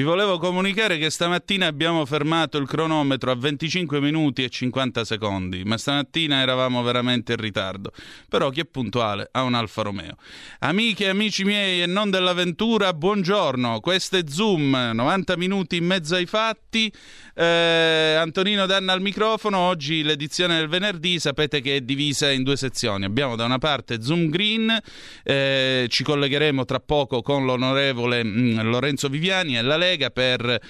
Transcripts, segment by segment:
Vi volevo comunicare che stamattina abbiamo fermato il cronometro a 25 minuti e 50 secondi, ma stamattina eravamo veramente in ritardo. Però chi è puntuale ha un Alfa Romeo. Amiche e amici miei e non dell'avventura, buongiorno. Questo è Zoom, 90 minuti in mezzo ai fatti. Eh, Antonino Danna al microfono. Oggi l'edizione del venerdì sapete che è divisa in due sezioni. Abbiamo da una parte Zoom Green, eh, ci collegheremo tra poco con l'onorevole mh, mm, Lorenzo Viviani e la Lega Lega per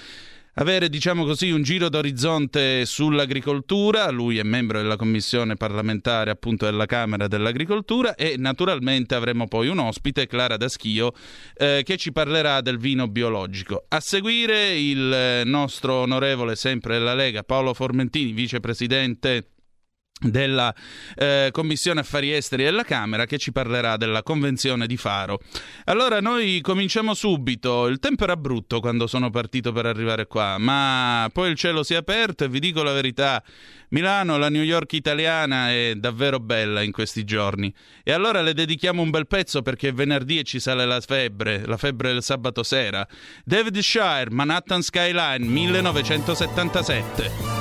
avere, diciamo così, un giro d'orizzonte sull'agricoltura. Lui è membro della commissione parlamentare appunto della Camera dell'Agricoltura e naturalmente avremo poi un ospite, Clara Daschio, eh, che ci parlerà del vino biologico. A seguire il nostro onorevole sempre della Lega, Paolo Formentini, vicepresidente della eh, Commissione Affari Esteri della Camera che ci parlerà della Convenzione di Faro. Allora noi cominciamo subito, il tempo era brutto quando sono partito per arrivare qua, ma poi il cielo si è aperto e vi dico la verità, Milano, la New York italiana è davvero bella in questi giorni e allora le dedichiamo un bel pezzo perché venerdì ci sale la febbre, la febbre del sabato sera. David Shire, Manhattan Skyline 1977.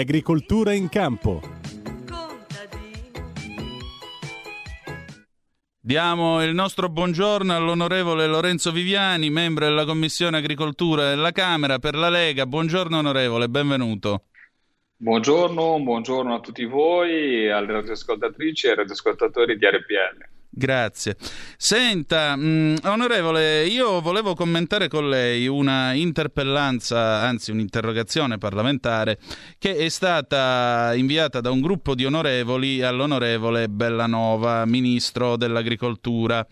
L'agricoltura in campo. Diamo il nostro buongiorno all'onorevole Lorenzo Viviani, membro della Commissione Agricoltura della Camera per la Lega. Buongiorno onorevole, benvenuto. Buongiorno, buongiorno a tutti voi, alle radioascoltatrici e ai radioascoltatori di RPL. Grazie. Senta, mh, mm, onorevole, io volevo commentare con lei una interpellanza, anzi un'interrogazione parlamentare che è stata inviata da un gruppo di onorevoli all'onorevole Bellanova, ministro dell'Agricoltura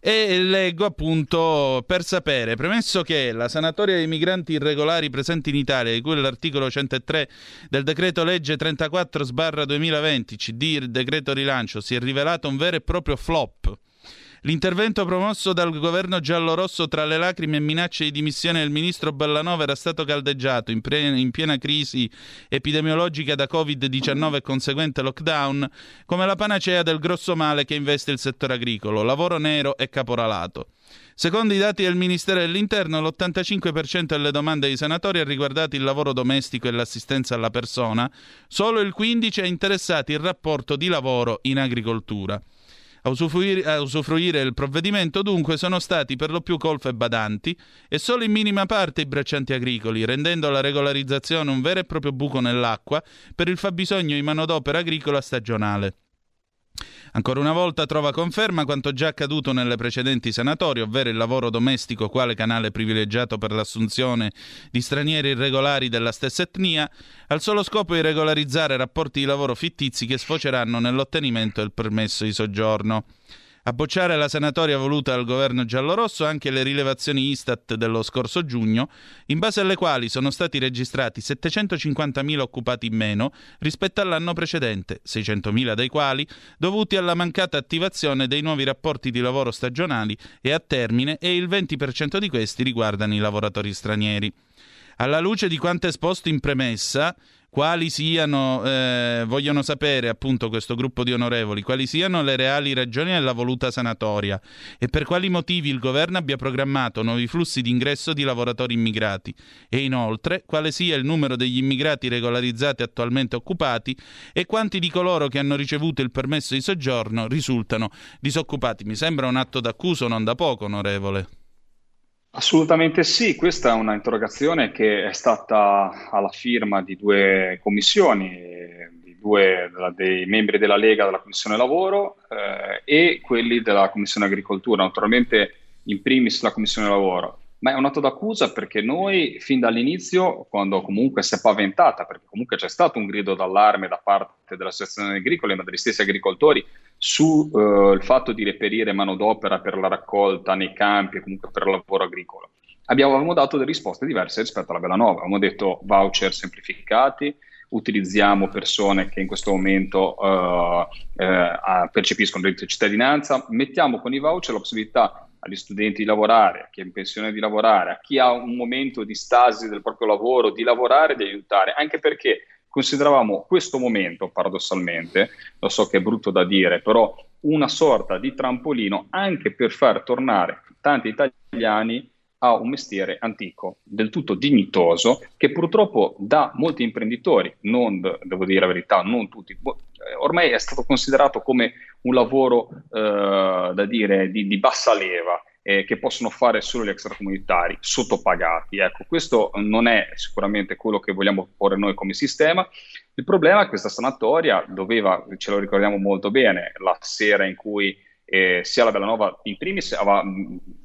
e leggo appunto per sapere, premesso che la sanatoria dei migranti irregolari presenti in Italia, di cui l'articolo 103 del decreto legge 34 sbarra 2020 CD il decreto rilancio, si è rivelato un vero e proprio flop L'intervento promosso dal governo giallorosso tra le lacrime e minacce di dimissione del ministro Bellanova era stato caldeggiato in, pre- in piena crisi epidemiologica da Covid-19 e conseguente lockdown come la panacea del grosso male che investe il settore agricolo, lavoro nero e caporalato. Secondo i dati del Ministero dell'Interno, l'85% delle domande dei senatori ha riguardato il lavoro domestico e l'assistenza alla persona, solo il 15% ha interessato il rapporto di lavoro in agricoltura. A usufruire, a usufruire il provvedimento dunque sono stati per lo più colf e badanti e solo in minima parte i braccianti agricoli, rendendo la regolarizzazione un vero e proprio buco nell'acqua per il fabbisogno di manodopera agricola stagionale. Ancora una volta trova conferma quanto già accaduto nelle precedenti sanatorie, ovvero il lavoro domestico quale canale privilegiato per l'assunzione di stranieri irregolari della stessa etnia, al solo scopo di regolarizzare rapporti di lavoro fittizi che sfoceranno nell'ottenimento del permesso di soggiorno. A bocciare la sanatoria voluta dal governo giallorosso anche le rilevazioni Istat dello scorso giugno, in base alle quali sono stati registrati 750.000 occupati in meno rispetto all'anno precedente, 600.000 dei quali dovuti alla mancata attivazione dei nuovi rapporti di lavoro stagionali e a termine e il 20% di questi riguardano i lavoratori stranieri. Alla luce di quanto esposto in premessa, quali siano, eh, vogliono sapere appunto questo gruppo di onorevoli, quali siano le reali ragioni della voluta sanatoria e per quali motivi il governo abbia programmato nuovi flussi di ingresso di lavoratori immigrati e inoltre quale sia il numero degli immigrati regolarizzati attualmente occupati e quanti di coloro che hanno ricevuto il permesso di soggiorno risultano disoccupati. Mi sembra un atto d'accuso non da poco, onorevole. Assolutamente sì, questa è una interrogazione che è stata alla firma di due commissioni, di due dei membri della Lega della Commissione Lavoro eh, e quelli della Commissione Agricoltura, naturalmente in primis la Commissione Lavoro ma è un atto d'accusa perché noi fin dall'inizio, quando comunque si è paventata, perché comunque c'è stato un grido d'allarme da parte delle associazioni agricole, ma degli stessi agricoltori, sul eh, fatto di reperire manodopera per la raccolta nei campi e comunque per il lavoro agricolo, abbiamo, dato delle risposte diverse rispetto alla Bellanova. Abbiamo detto voucher semplificati, utilizziamo persone che in questo momento uh, uh, percepiscono il reddito di cittadinanza, mettiamo con i voucher la possibilità agli studenti di lavorare, a chi è in pensione di lavorare, a chi ha un momento di stasi del proprio lavoro, di lavorare, di aiutare, anche perché consideravamo questo momento, paradossalmente, lo so che è brutto da dire, però una sorta di trampolino anche per far tornare tanti italiani a un mestiere antico, del tutto dignitoso, che purtroppo da molti imprenditori, non devo dire la verità, non tutti, ormai è stato considerato come un lavoro eh, da dire di, di bassa leva eh, che possono fare solo gli extracomunitari sottopagati. Ecco, questo non è sicuramente quello che vogliamo porre noi come sistema. Il problema è che questa sanatoria doveva, ce lo ricordiamo molto bene, la sera in cui eh, sia la Bellanova in primis aveva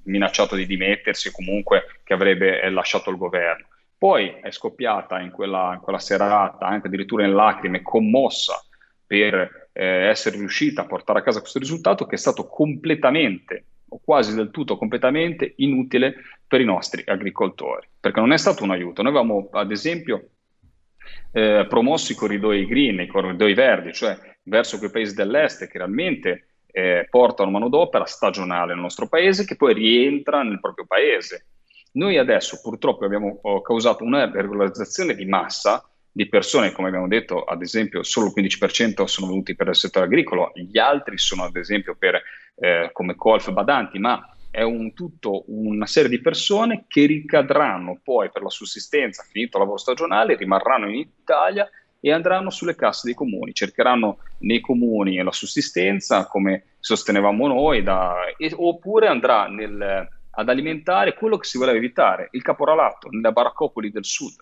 minacciato di dimettersi comunque che avrebbe eh, lasciato il governo. Poi è scoppiata in quella, in quella serata, anche addirittura in lacrime, commossa per eh, essere riuscita a portare a casa questo risultato che è stato completamente o quasi del tutto completamente inutile per i nostri agricoltori, perché non è stato un aiuto. Noi avevamo ad esempio eh, promosso i corridoi green, i corridoi verdi, cioè verso quei paesi dell'est che realmente eh, portano manodopera stagionale nel nostro paese che poi rientra nel proprio paese. Noi adesso purtroppo abbiamo causato una regolarizzazione di massa di persone, come abbiamo detto, ad esempio solo il 15% sono venuti per il settore agricolo, gli altri sono ad esempio per, eh, come colf badanti, ma è un tutto una serie di persone che ricadranno poi per la sussistenza, finito il lavoro stagionale, rimarranno in Italia e andranno sulle casse dei comuni, cercheranno nei comuni la sussistenza come sostenevamo noi, da, e, oppure andrà nel, ad alimentare quello che si voleva evitare, il caporalato, nelle baraccopoli del sud.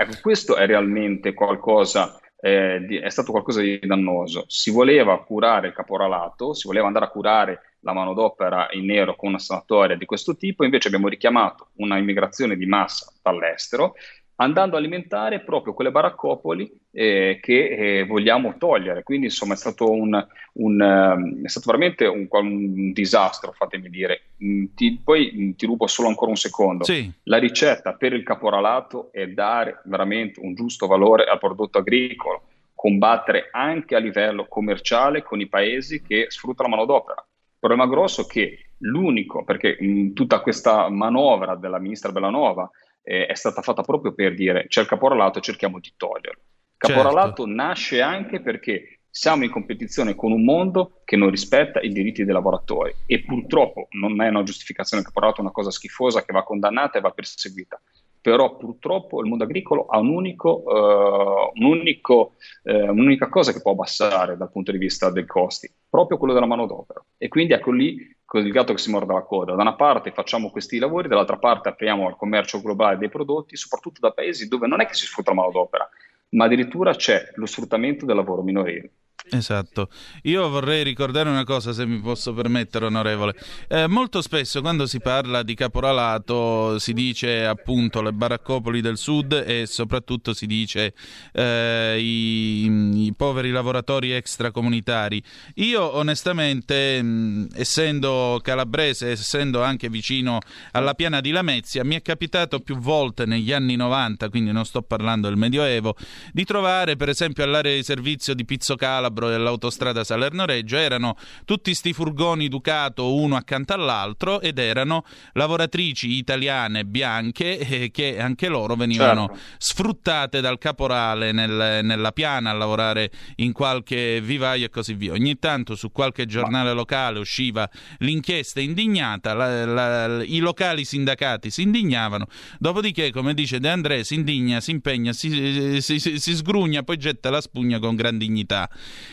Ecco, questo è realmente qualcosa, eh, di, è stato qualcosa di dannoso. Si voleva curare il caporalato, si voleva andare a curare la manodopera in nero con una sanatoria di questo tipo, invece abbiamo richiamato una immigrazione di massa dall'estero andando a alimentare proprio quelle baraccopoli eh, che eh, vogliamo togliere. Quindi insomma è stato, un, un, um, è stato veramente un, un, disastro, fatemi dire. Mm, ti, poi mm, ti rubo solo ancora un secondo. Sì. La ricetta per il caporalato è dare veramente un giusto valore al prodotto agricolo, combattere anche a livello commerciale con i paesi che sfruttano la manodopera. Il problema grosso è che l'unico, perché mh, mm, tutta questa manovra della ministra Bellanova eh, è stata fatta proprio per dire c'è il caporalato, cerchiamo di toglierlo. Caporalato certo. nasce anche perché siamo in competizione con un mondo che non rispetta i diritti dei lavoratori e purtroppo non è una giustificazione il caporalato, è una cosa schifosa che va condannata e va perseguita. però purtroppo il mondo agricolo ha un unico, uh, un unico, uh, un'unica cosa che può abbassare dal punto di vista dei costi, proprio quello della manodopera. E quindi ecco lì il gatto che si morde la coda. Da una parte facciamo questi lavori, dall'altra parte apriamo al commercio globale dei prodotti, soprattutto da paesi dove non è che si sfrutta la manodopera, ma addirittura c'è lo sfruttamento del lavoro minorile. Esatto. Io vorrei ricordare una cosa, se mi posso permettere, onorevole. Eh, molto spesso quando si parla di caporalato si dice appunto le baraccopoli del sud e soprattutto si dice eh, i, i, poveri lavoratori extracomunitari. Io onestamente, mh, essendo calabrese, essendo anche vicino alla piana di Lamezia, mi è capitato più volte negli anni 90, quindi non sto parlando del Medioevo, di trovare per esempio all'area di servizio di Pizzo Calabro Calabro dell'autostrada Salerno-Reggio erano tutti sti furgoni Ducato uno accanto all'altro ed erano lavoratrici italiane bianche eh, che anche loro venivano certo. sfruttate dal caporale nel, nella piana a lavorare in qualche vivaio e così via. Ogni tanto su qualche giornale locale usciva l'inchiesta indignata, la, la, i locali sindacati si indignavano, dopodiché, come dice De André, si indigna, si impegna, si, si, si, si sgrugna, poi getta la spugna con gran dignità.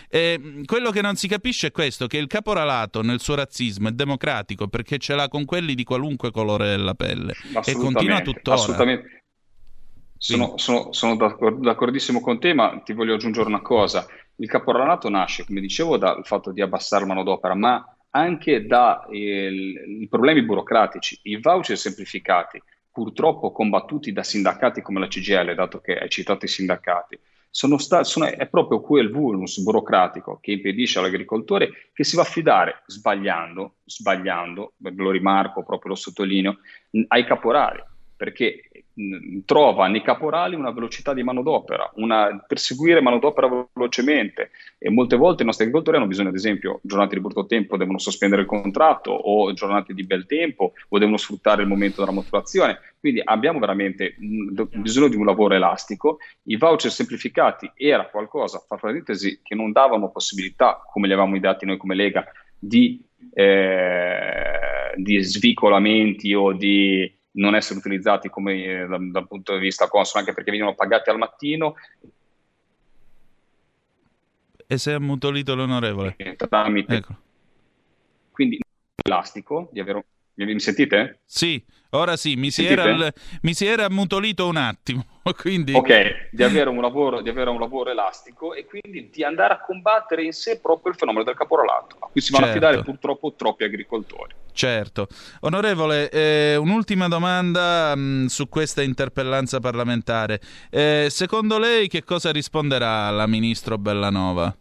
Eh, quello che non si capisce è questo, che il caporalato nel suo razzismo è democratico perché ce l'ha con quelli di qualunque colore della pelle e continua tuttora. Assolutamente. Sono, sono, sono d'accordissimo con te, ma ti voglio aggiungere una cosa. Il caporalato nasce, come dicevo, dal fatto di abbassare manodopera, ma anche dai problemi burocratici. I voucher semplificati, purtroppo combattuti da sindacati come la CGL, dato che hai citato i sindacati, sono sta- sono, è proprio quel vulnus burocratico che impedisce all'agricoltore che si va a fidare, sbagliando, sbagliando, lo rimarco, proprio lo sottolineo, ai caporali, perché trova nei caporali una velocità di manodopera, una, perseguire manodopera velocemente e molte volte i nostri agricoltori hanno bisogno, ad esempio, giornate di brutto tempo devono sospendere il contratto o giornate di bel tempo o devono sfruttare il momento della maturazione. Quindi abbiamo veramente bisogno di un lavoro elastico. I voucher semplificati era qualcosa, fra parentesi, che non davano possibilità, come li avevamo ideati noi come Lega, di, eh, di svicolamenti o di non essere utilizzati come eh, dal, dal, punto di vista consono, anche perché venivano pagati al mattino. E si è ammutolito l'onorevole. Tramite. Ecco. Quindi elastico, di avere... mi sentite? Sì, ora sì, mi si, era, mi si era ammutolito un attimo. Quindi... Ok, di avere, lavoro, di avere, un lavoro, elastico e quindi di andare a combattere in sé proprio il fenomeno del caporalato, a cui si vanno certo. a affidare purtroppo troppi agricoltori. Certo. Onorevole, eh, un'ultima domanda mh, mm, su questa interpellanza parlamentare. Eh, secondo lei che cosa risponderà al ministro Bellanova?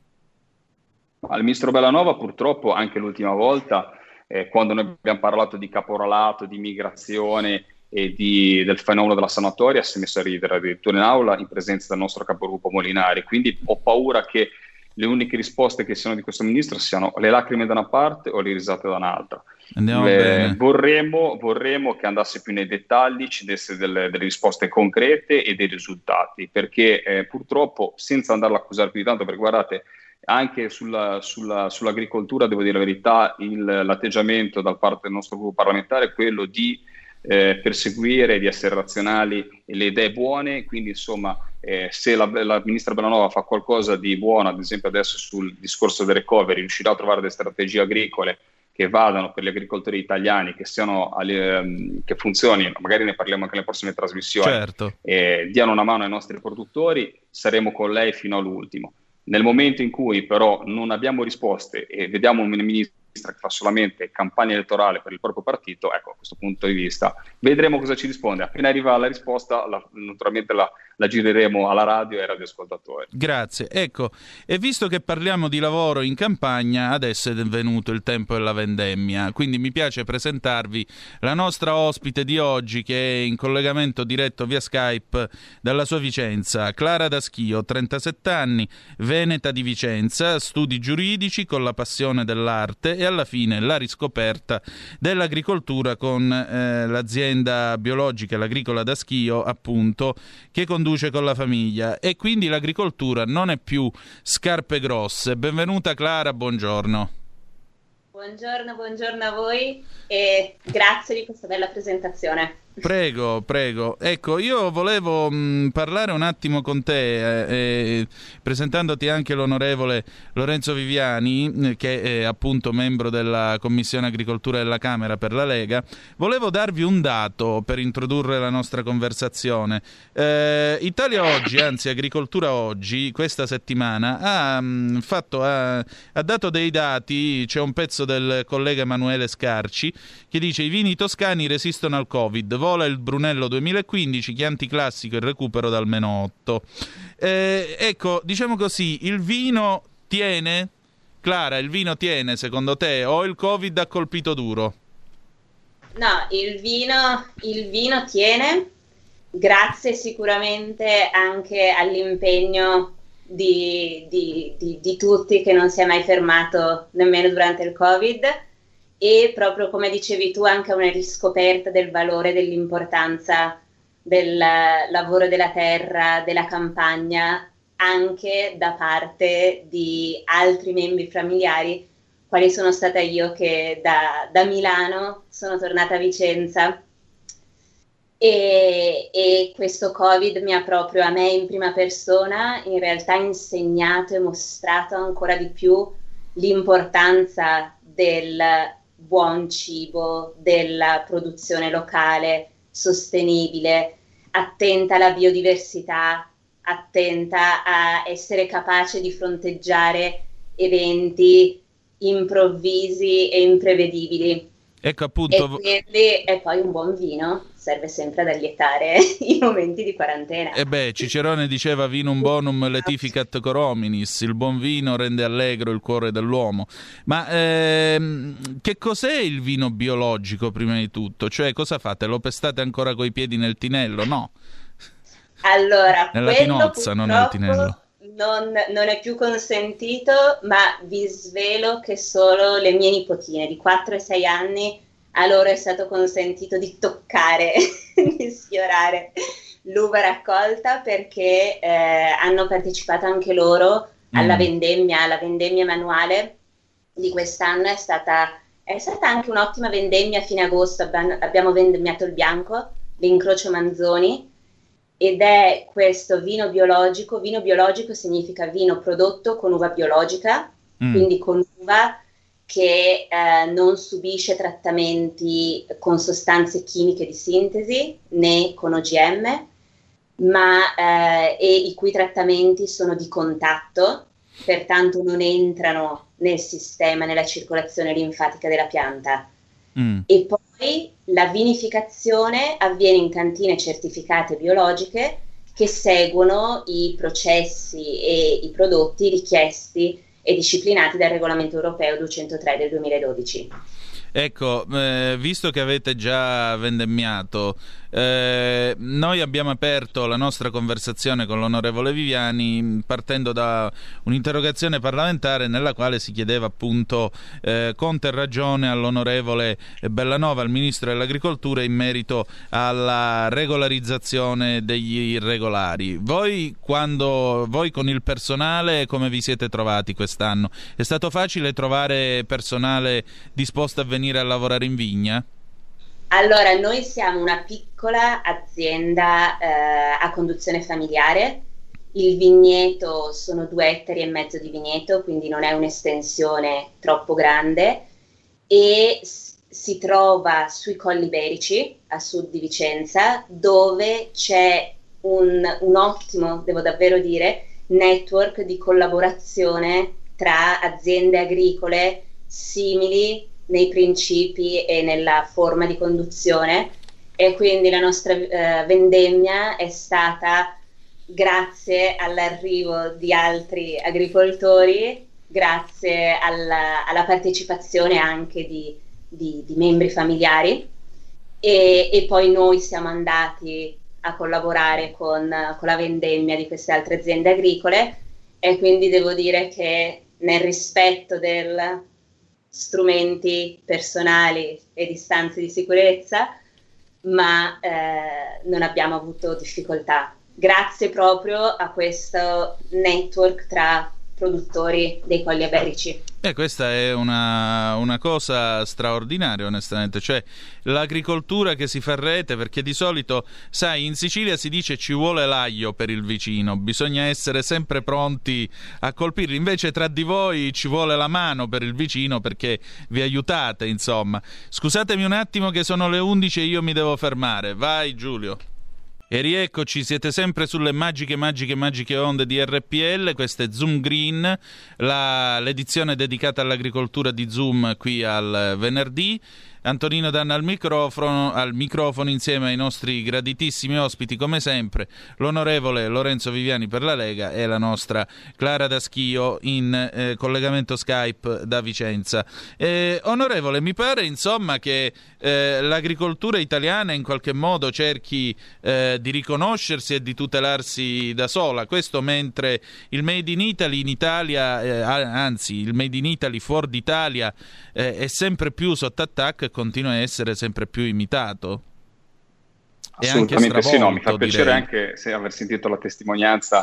Al ministro Bellanova purtroppo anche l'ultima volta, eh, quando noi abbiamo parlato di caporalato, di migrazione e di, del fenomeno della sanatoria, si è messo a ridere addirittura in aula in presenza del nostro capogruppo Molinari. Quindi ho paura che le uniche risposte che siano di questo ministro siano le lacrime da una parte o le risate da un'altra. Le, vorremmo, vorremmo, che andasse più nei dettagli, ci desse delle, delle risposte concrete e dei risultati, perché eh, purtroppo, senza andarla a accusare più di tanto, perché guardate, anche sulla, sulla, sull'agricoltura, devo dire la verità, il, l'atteggiamento da parte del nostro gruppo parlamentare è quello di eh, perseguire, di essere razionali e le idee buone, quindi insomma eh, se la, la, ministra Bellanova fa qualcosa di buono, ad esempio adesso sul discorso del recovery, riuscirà a trovare delle strategie agricole che vadano per gli agricoltori italiani, che, siano, ehm, che funzionino, magari ne parliamo anche nelle prossime trasmissioni, certo. e diano una mano ai nostri produttori, saremo con lei fino all'ultimo. Nel momento in cui però non abbiamo risposte e vediamo un ministro che fa solamente campagna elettorale per il proprio partito, ecco, a questo punto di vista vedremo cosa ci risponde. Appena arriva la risposta, la, naturalmente la, la, gireremo alla radio e ai radioascoltatori. Grazie. Ecco, e visto che parliamo di lavoro in campagna, adesso è venuto il tempo della vendemmia, quindi mi piace presentarvi la nostra ospite di oggi che è in collegamento diretto via Skype dalla sua Vicenza, Clara Daschio, 37 anni, veneta di Vicenza, studi giuridici con la passione dell'arte e alla fine la riscoperta dell'agricoltura con eh, l'azienda biologica, l'agricola da schio, appunto, che conduce con la famiglia. E quindi l'agricoltura non è più scarpe grosse. Benvenuta Clara, buongiorno. Buongiorno, buongiorno a voi e grazie di questa bella presentazione. Prego, prego. Ecco, io volevo mh, parlare un attimo con te, eh, eh, presentandoti anche l'onorevole Lorenzo Viviani, che è appunto membro della Commissione Agricoltura della Camera per la Lega. Volevo darvi un dato per introdurre la nostra conversazione. Eh, Italia Oggi, anzi Agricoltura Oggi, questa settimana, ha, mh, fatto, ha, ha dato dei dati, c'è un pezzo del collega Emanuele Scarci, che dice i vini toscani resistono al Covid vola il Brunello 2015, Chianti Classico e recupero dal meno 8. Eh, ecco, diciamo così, il vino tiene? Clara, il vino tiene secondo te o il Covid ha colpito duro? No, il vino, il vino tiene, grazie sicuramente anche all'impegno di, di, di, di, tutti che non si è mai fermato nemmeno durante il Covid e proprio come dicevi tu anche una riscoperta del valore, dell'importanza del lavoro della terra, della campagna, anche da parte di altri membri familiari, quali sono stata io che da, da Milano sono tornata a Vicenza. E, e, questo Covid mi ha proprio a me in prima persona in realtà insegnato e mostrato ancora di più l'importanza del buon cibo, della produzione locale, sostenibile, attenta alla biodiversità, attenta a essere capace di fronteggiare eventi improvvisi e imprevedibili. Ecco appunto. E, quindi, e poi un buon vino serve sempre ad allietare i momenti di quarantena. E beh, Cicerone diceva vinum bonum letificat cor hominis, il buon vino rende allegro il cuore dell'uomo. Ma ehm, che cos'è il vino biologico prima di tutto? Cioè cosa fate? Lo pestate ancora coi piedi nel tinello? No. Allora, nella tinozza, non nel tinello. Non, non, è più consentito, ma vi svelo che solo le mie nipotine di 4 e 6 anni a loro è stato consentito di toccare, di sfiorare l'uva raccolta perché eh, hanno partecipato anche loro alla mm. vendemmia, la vendemmia manuale di quest'anno è stata, è stata anche un'ottima vendemmia a fine agosto, abbiamo vendemmiato il bianco, l'incrocio Manzoni ed è questo vino biologico, vino biologico significa vino prodotto con uva biologica, mm. quindi con uva che eh, non subisce trattamenti con sostanze chimiche di sintesi né con OGM, ma eh, e i cui trattamenti sono di contatto, pertanto non entrano nel sistema, nella circolazione linfatica della pianta. Mm. E poi la vinificazione avviene in cantine certificate biologiche che seguono i processi e i prodotti richiesti e disciplinati dal regolamento europeo 203 del 2012. Ecco, eh, visto che avete già vendemmiato, eh, noi abbiamo aperto la nostra conversazione con l'onorevole Viviani partendo da un'interrogazione parlamentare nella quale si chiedeva appunto eh, conto e ragione all'onorevole Bellanova, al Ministro dell'Agricoltura, in merito alla regolarizzazione degli irregolari. Voi, quando, voi con il personale come vi siete trovati quest'anno? È stato facile trovare personale disposto a venire venire a lavorare in vigna? Allora, noi siamo una piccola azienda eh, a conduzione familiare. Il vigneto sono due ettari e mezzo di vigneto, quindi non è un'estensione troppo grande e si trova sui Colli Berici, a sud di Vicenza, dove c'è un, un ottimo, devo davvero dire, network di collaborazione tra aziende agricole simili nei principi e nella forma di conduzione. E quindi la nostra eh, vendemmia è stata grazie all'arrivo di altri agricoltori, grazie alla, alla partecipazione anche di, di, di membri familiari. E, e, poi noi siamo andati a collaborare con, con la vendemmia di queste altre aziende agricole. E quindi devo dire che nel rispetto del strumenti personali e distanze di sicurezza, ma eh, non abbiamo avuto difficoltà. Grazie proprio a questo network tra produttori dei colli iberici. Eh, questa è una, una, cosa straordinaria, onestamente. Cioè, l'agricoltura che si fa rete, perché di solito, sai, in Sicilia si dice ci vuole l'aglio per il vicino, bisogna essere sempre pronti a colpirli. Invece, tra di voi ci vuole la mano per il vicino perché vi aiutate, insomma. Scusatemi un attimo che sono le 11 e io mi devo fermare. Vai, Giulio. E rieccoci, siete sempre sulle magiche, magiche, magiche onde di RPL, questo è Zoom Green, la, l'edizione dedicata all'agricoltura di Zoom qui al venerdì. Antonino Danna al microfono, al microfono insieme ai nostri graditissimi ospiti come sempre, l'onorevole Lorenzo Viviani per la Lega e la nostra Clara Daschio in eh, collegamento Skype da Vicenza. Eh, onorevole, mi pare insomma che eh, l'agricoltura italiana in qualche modo cerchi eh, di riconoscersi e di tutelarsi da sola, questo mentre il Made in Italy in Italia, eh, anzi il Made in Italy fuori d'Italia eh, è sempre più sotto attacco continua a essere sempre più imitato. Assolutamente sì, no, mi fa piacere direi. anche se, aver sentito la testimonianza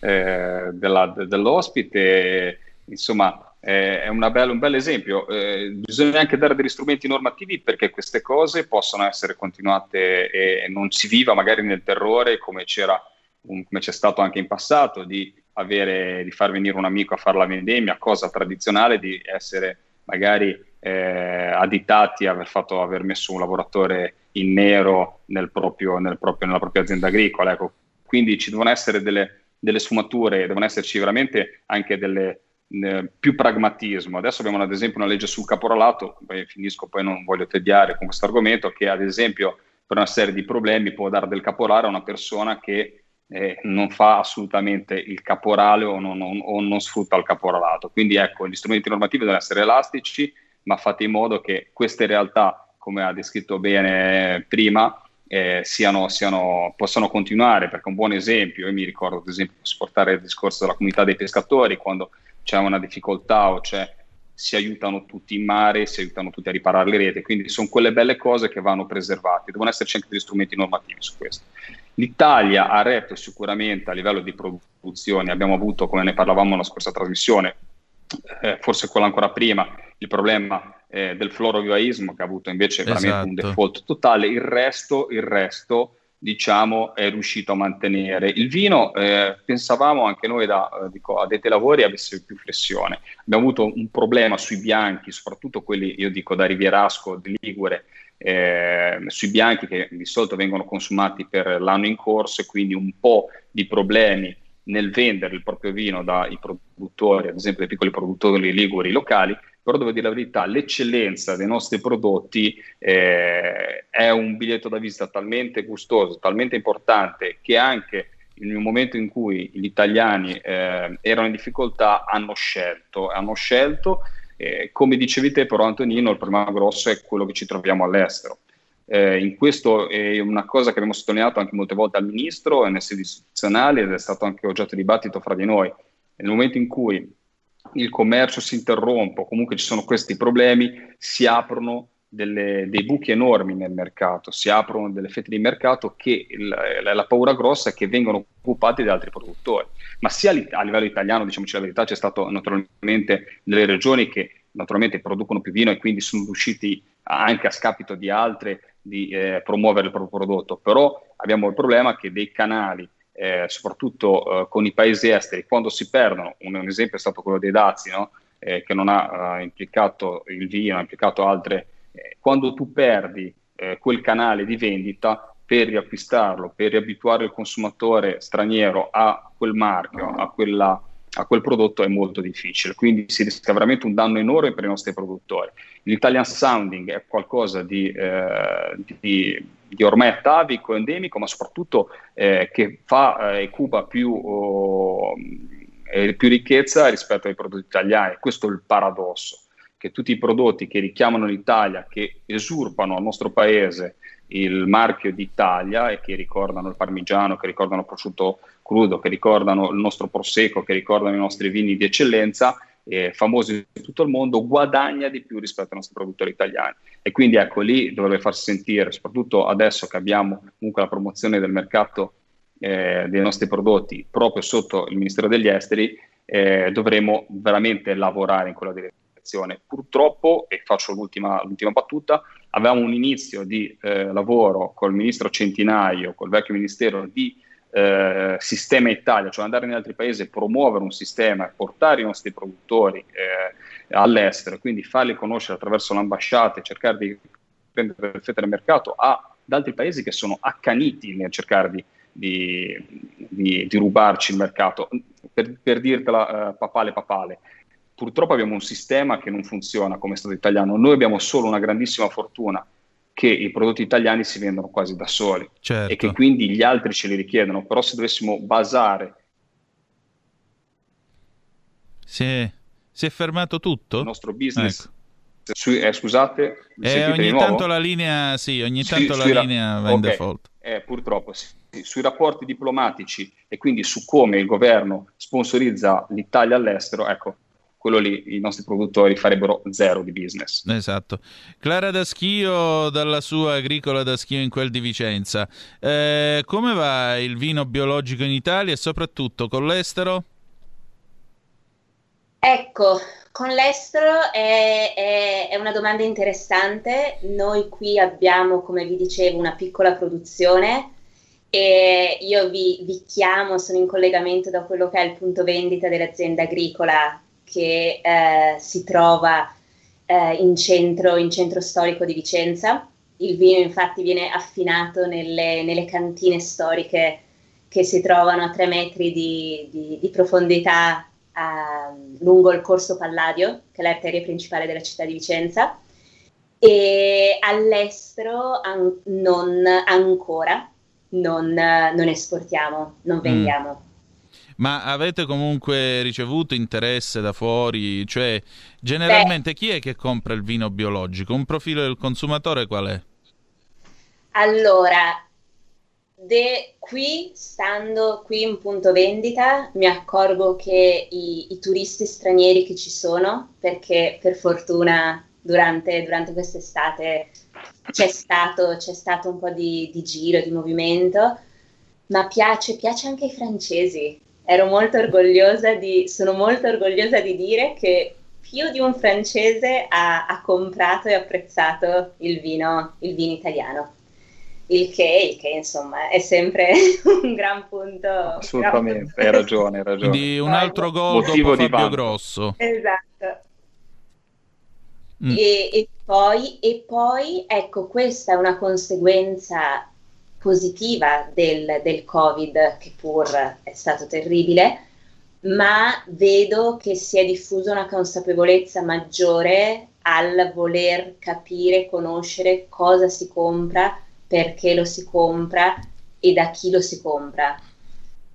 eh, della, de, dell'ospite, insomma eh, è bella, un bel esempio. Eh, bisogna anche dare degli strumenti normativi perché queste cose possano essere continuate e non si viva magari nel terrore come, c'era, un, come c'è stato anche in passato di, avere, di far venire un amico a fare la vendemmia, cosa tradizionale di essere magari eh, additati a aver, fatto, aver messo un lavoratore in nero nel proprio, nel proprio, nella propria azienda agricola. Ecco. Quindi ci devono essere delle, delle sfumature, devono esserci veramente anche delle, eh, più pragmatismo. Adesso abbiamo ad esempio una legge sul caporalato, poi finisco, poi non voglio tediare con questo argomento, che ad esempio per una serie di problemi può dare del caporale a una persona che eh, non fa assolutamente il caporale o non, non, o non, sfrutta il caporalato. Quindi ecco, gli strumenti normativi devono essere elastici, ma fate in modo che queste realtà, come ha descritto bene prima, eh, siano, siano, possano continuare, perché un buon esempio, io mi ricordo ad esempio, posso portare il discorso della comunità dei pescatori, quando c'è una difficoltà o c'è, si aiutano tutti in mare, si aiutano tutti a riparare le reti, quindi sono quelle belle cose che vanno preservate, devono esserci anche degli strumenti normativi su questo. L'Italia ha retto sicuramente a livello di produzione, abbiamo avuto, come ne parlavamo nella scorsa trasmissione, eh, forse quello ancora prima, il problema eh, del florovivaismo che ha avuto invece esatto. veramente un default totale, il resto, il resto diciamo è riuscito a mantenere. Il vino eh, pensavamo anche noi da eh, dico, addetti ai lavori avesse più flessione. Abbiamo avuto un problema sui bianchi, soprattutto quelli, io dico da Rivierasco, di Ligure, eh, sui bianchi che di solito vengono consumati per l'anno in corso e quindi un po' di problemi nel vendere il proprio vino dai produttori, ad esempio dai piccoli produttori liguri locali, però devo dire la verità, l'eccellenza dei nostri prodotti eh, è un biglietto da visita talmente gustoso, talmente importante che anche nel momento in cui gli italiani eh, erano in difficoltà hanno scelto, hanno scelto eh, come dicevi te però Antonino, il problema grosso è quello che ci troviamo all'estero. Eh, in questo è una cosa che abbiamo sottolineato anche molte volte al Ministro e nelle sedi istituzionali ed è stato anche oggetto di dibattito fra di noi. Nel momento in cui il commercio si interrompe o comunque ci sono questi problemi, si aprono delle, dei buchi enormi nel mercato, si aprono delle fette di mercato che la, la, paura grossa è che vengono occupati da altri produttori. Ma sia a livello italiano, diciamoci la verità, c'è stato naturalmente delle regioni che naturalmente producono più vino e quindi sono riusciti anche a scapito di altre di eh, promuovere il proprio prodotto, però abbiamo il problema che dei canali, eh, soprattutto eh, con i paesi esteri, quando si perdono, un, un esempio è stato quello dei dazi, no? Eh, che non ha uh, implicato il vino, ha implicato altre, eh, quando tu perdi eh, quel canale di vendita per riacquistarlo, per riabituare il consumatore straniero a quel marchio, a quella a quel prodotto è molto difficile, quindi si rischia veramente un danno enorme per i nostri produttori. L'Italian Sounding è qualcosa di, eh, di, di ormai atavico, endemico, ma soprattutto eh, che fa e eh, cuba più, oh, più ricchezza rispetto ai prodotti italiani. Questo è il paradosso, che tutti i prodotti che richiamano l'Italia, che esurpano al nostro paese il marchio d'Italia e che ricordano il parmigiano, che ricordano il prosciutto crudo, che ricordano il nostro prosecco, che ricordano i nostri vini di eccellenza, eh, famosi in tutto il mondo, guadagna di più rispetto ai nostri produttori italiani. E quindi ecco lì dovrebbe farsi sentire, soprattutto adesso che abbiamo comunque la promozione del mercato eh, dei nostri prodotti proprio sotto il Ministero degli Esteri, eh, dovremo veramente lavorare in quella direzione. Purtroppo, e faccio l'ultima, l'ultima battuta, avevamo un inizio di eh, lavoro col ministro Centinaio, col vecchio ministero di eh, sistema Italia, cioè andare in altri paesi e promuovere un sistema portare i nostri produttori eh, all'estero, quindi farli conoscere attraverso l'ambasciata e cercare di prendere fetta del mercato ad altri paesi che sono accaniti nel cercare di, di, di, di rubarci il mercato. Per, per dirtela uh, papale papale, purtroppo abbiamo un sistema che non funziona come Stato italiano. Noi abbiamo solo una grandissima fortuna che i prodotti italiani si vendono quasi da soli certo. e che quindi gli altri ce li richiedono. Però se dovessimo basare... Si è, si è fermato tutto? Il nostro business... Ecco. Su, eh, scusate, eh, ogni tanto la linea, sì, ogni tanto su, la linea va in okay. default. Eh, purtroppo sì sui rapporti diplomatici e quindi su come il governo sponsorizza l'Italia all'estero, ecco, quello lì i nostri produttori farebbero zero di business. Esatto. Clara Daschio dalla sua agricola Daschio in quel di Vicenza. Eh, come va il vino biologico in Italia e soprattutto con l'estero? Ecco, con l'estero è, è, è, una domanda interessante. Noi qui abbiamo, come vi dicevo, una piccola produzione e io vi, vi, chiamo, sono in collegamento da quello che è il punto vendita dell'azienda agricola che eh, si trova eh, in, centro, in, centro, storico di Vicenza. Il vino infatti viene affinato nelle, nelle cantine storiche che si trovano a tre metri di, di, di profondità a, lungo il corso Palladio, che è l'arteria principale della città di Vicenza. E all'estero an- non ancora, non, non esportiamo, non mm. vendiamo. Mm. Ma avete comunque ricevuto interesse da fuori? Cioè, generalmente Beh, chi è che compra il vino biologico? Un profilo del consumatore qual è? Allora, de, qui, stando qui in punto vendita, mi accorgo che i, i turisti stranieri che ci sono, perché per fortuna durante, durante quest'estate c'è stato, c'è stato un po' di, di, giro, di movimento, ma piace, piace anche ai francesi. Ero molto orgogliosa di, sono molto orgogliosa di dire che più di un francese ha, ha comprato e apprezzato il vino, il vino italiano. Il che, il che, insomma è sempre un gran punto. Assolutamente, gran... hai ragione, hai ragione. Quindi un altro gol dopo Fabio Grosso. Esatto. Mm. E, e, poi, e poi, ecco, questa è una conseguenza positiva del, del Covid, che pur è stato terribile, ma vedo che si è diffusa una consapevolezza maggiore al voler capire, conoscere cosa si compra, perché lo si compra e da chi lo si compra.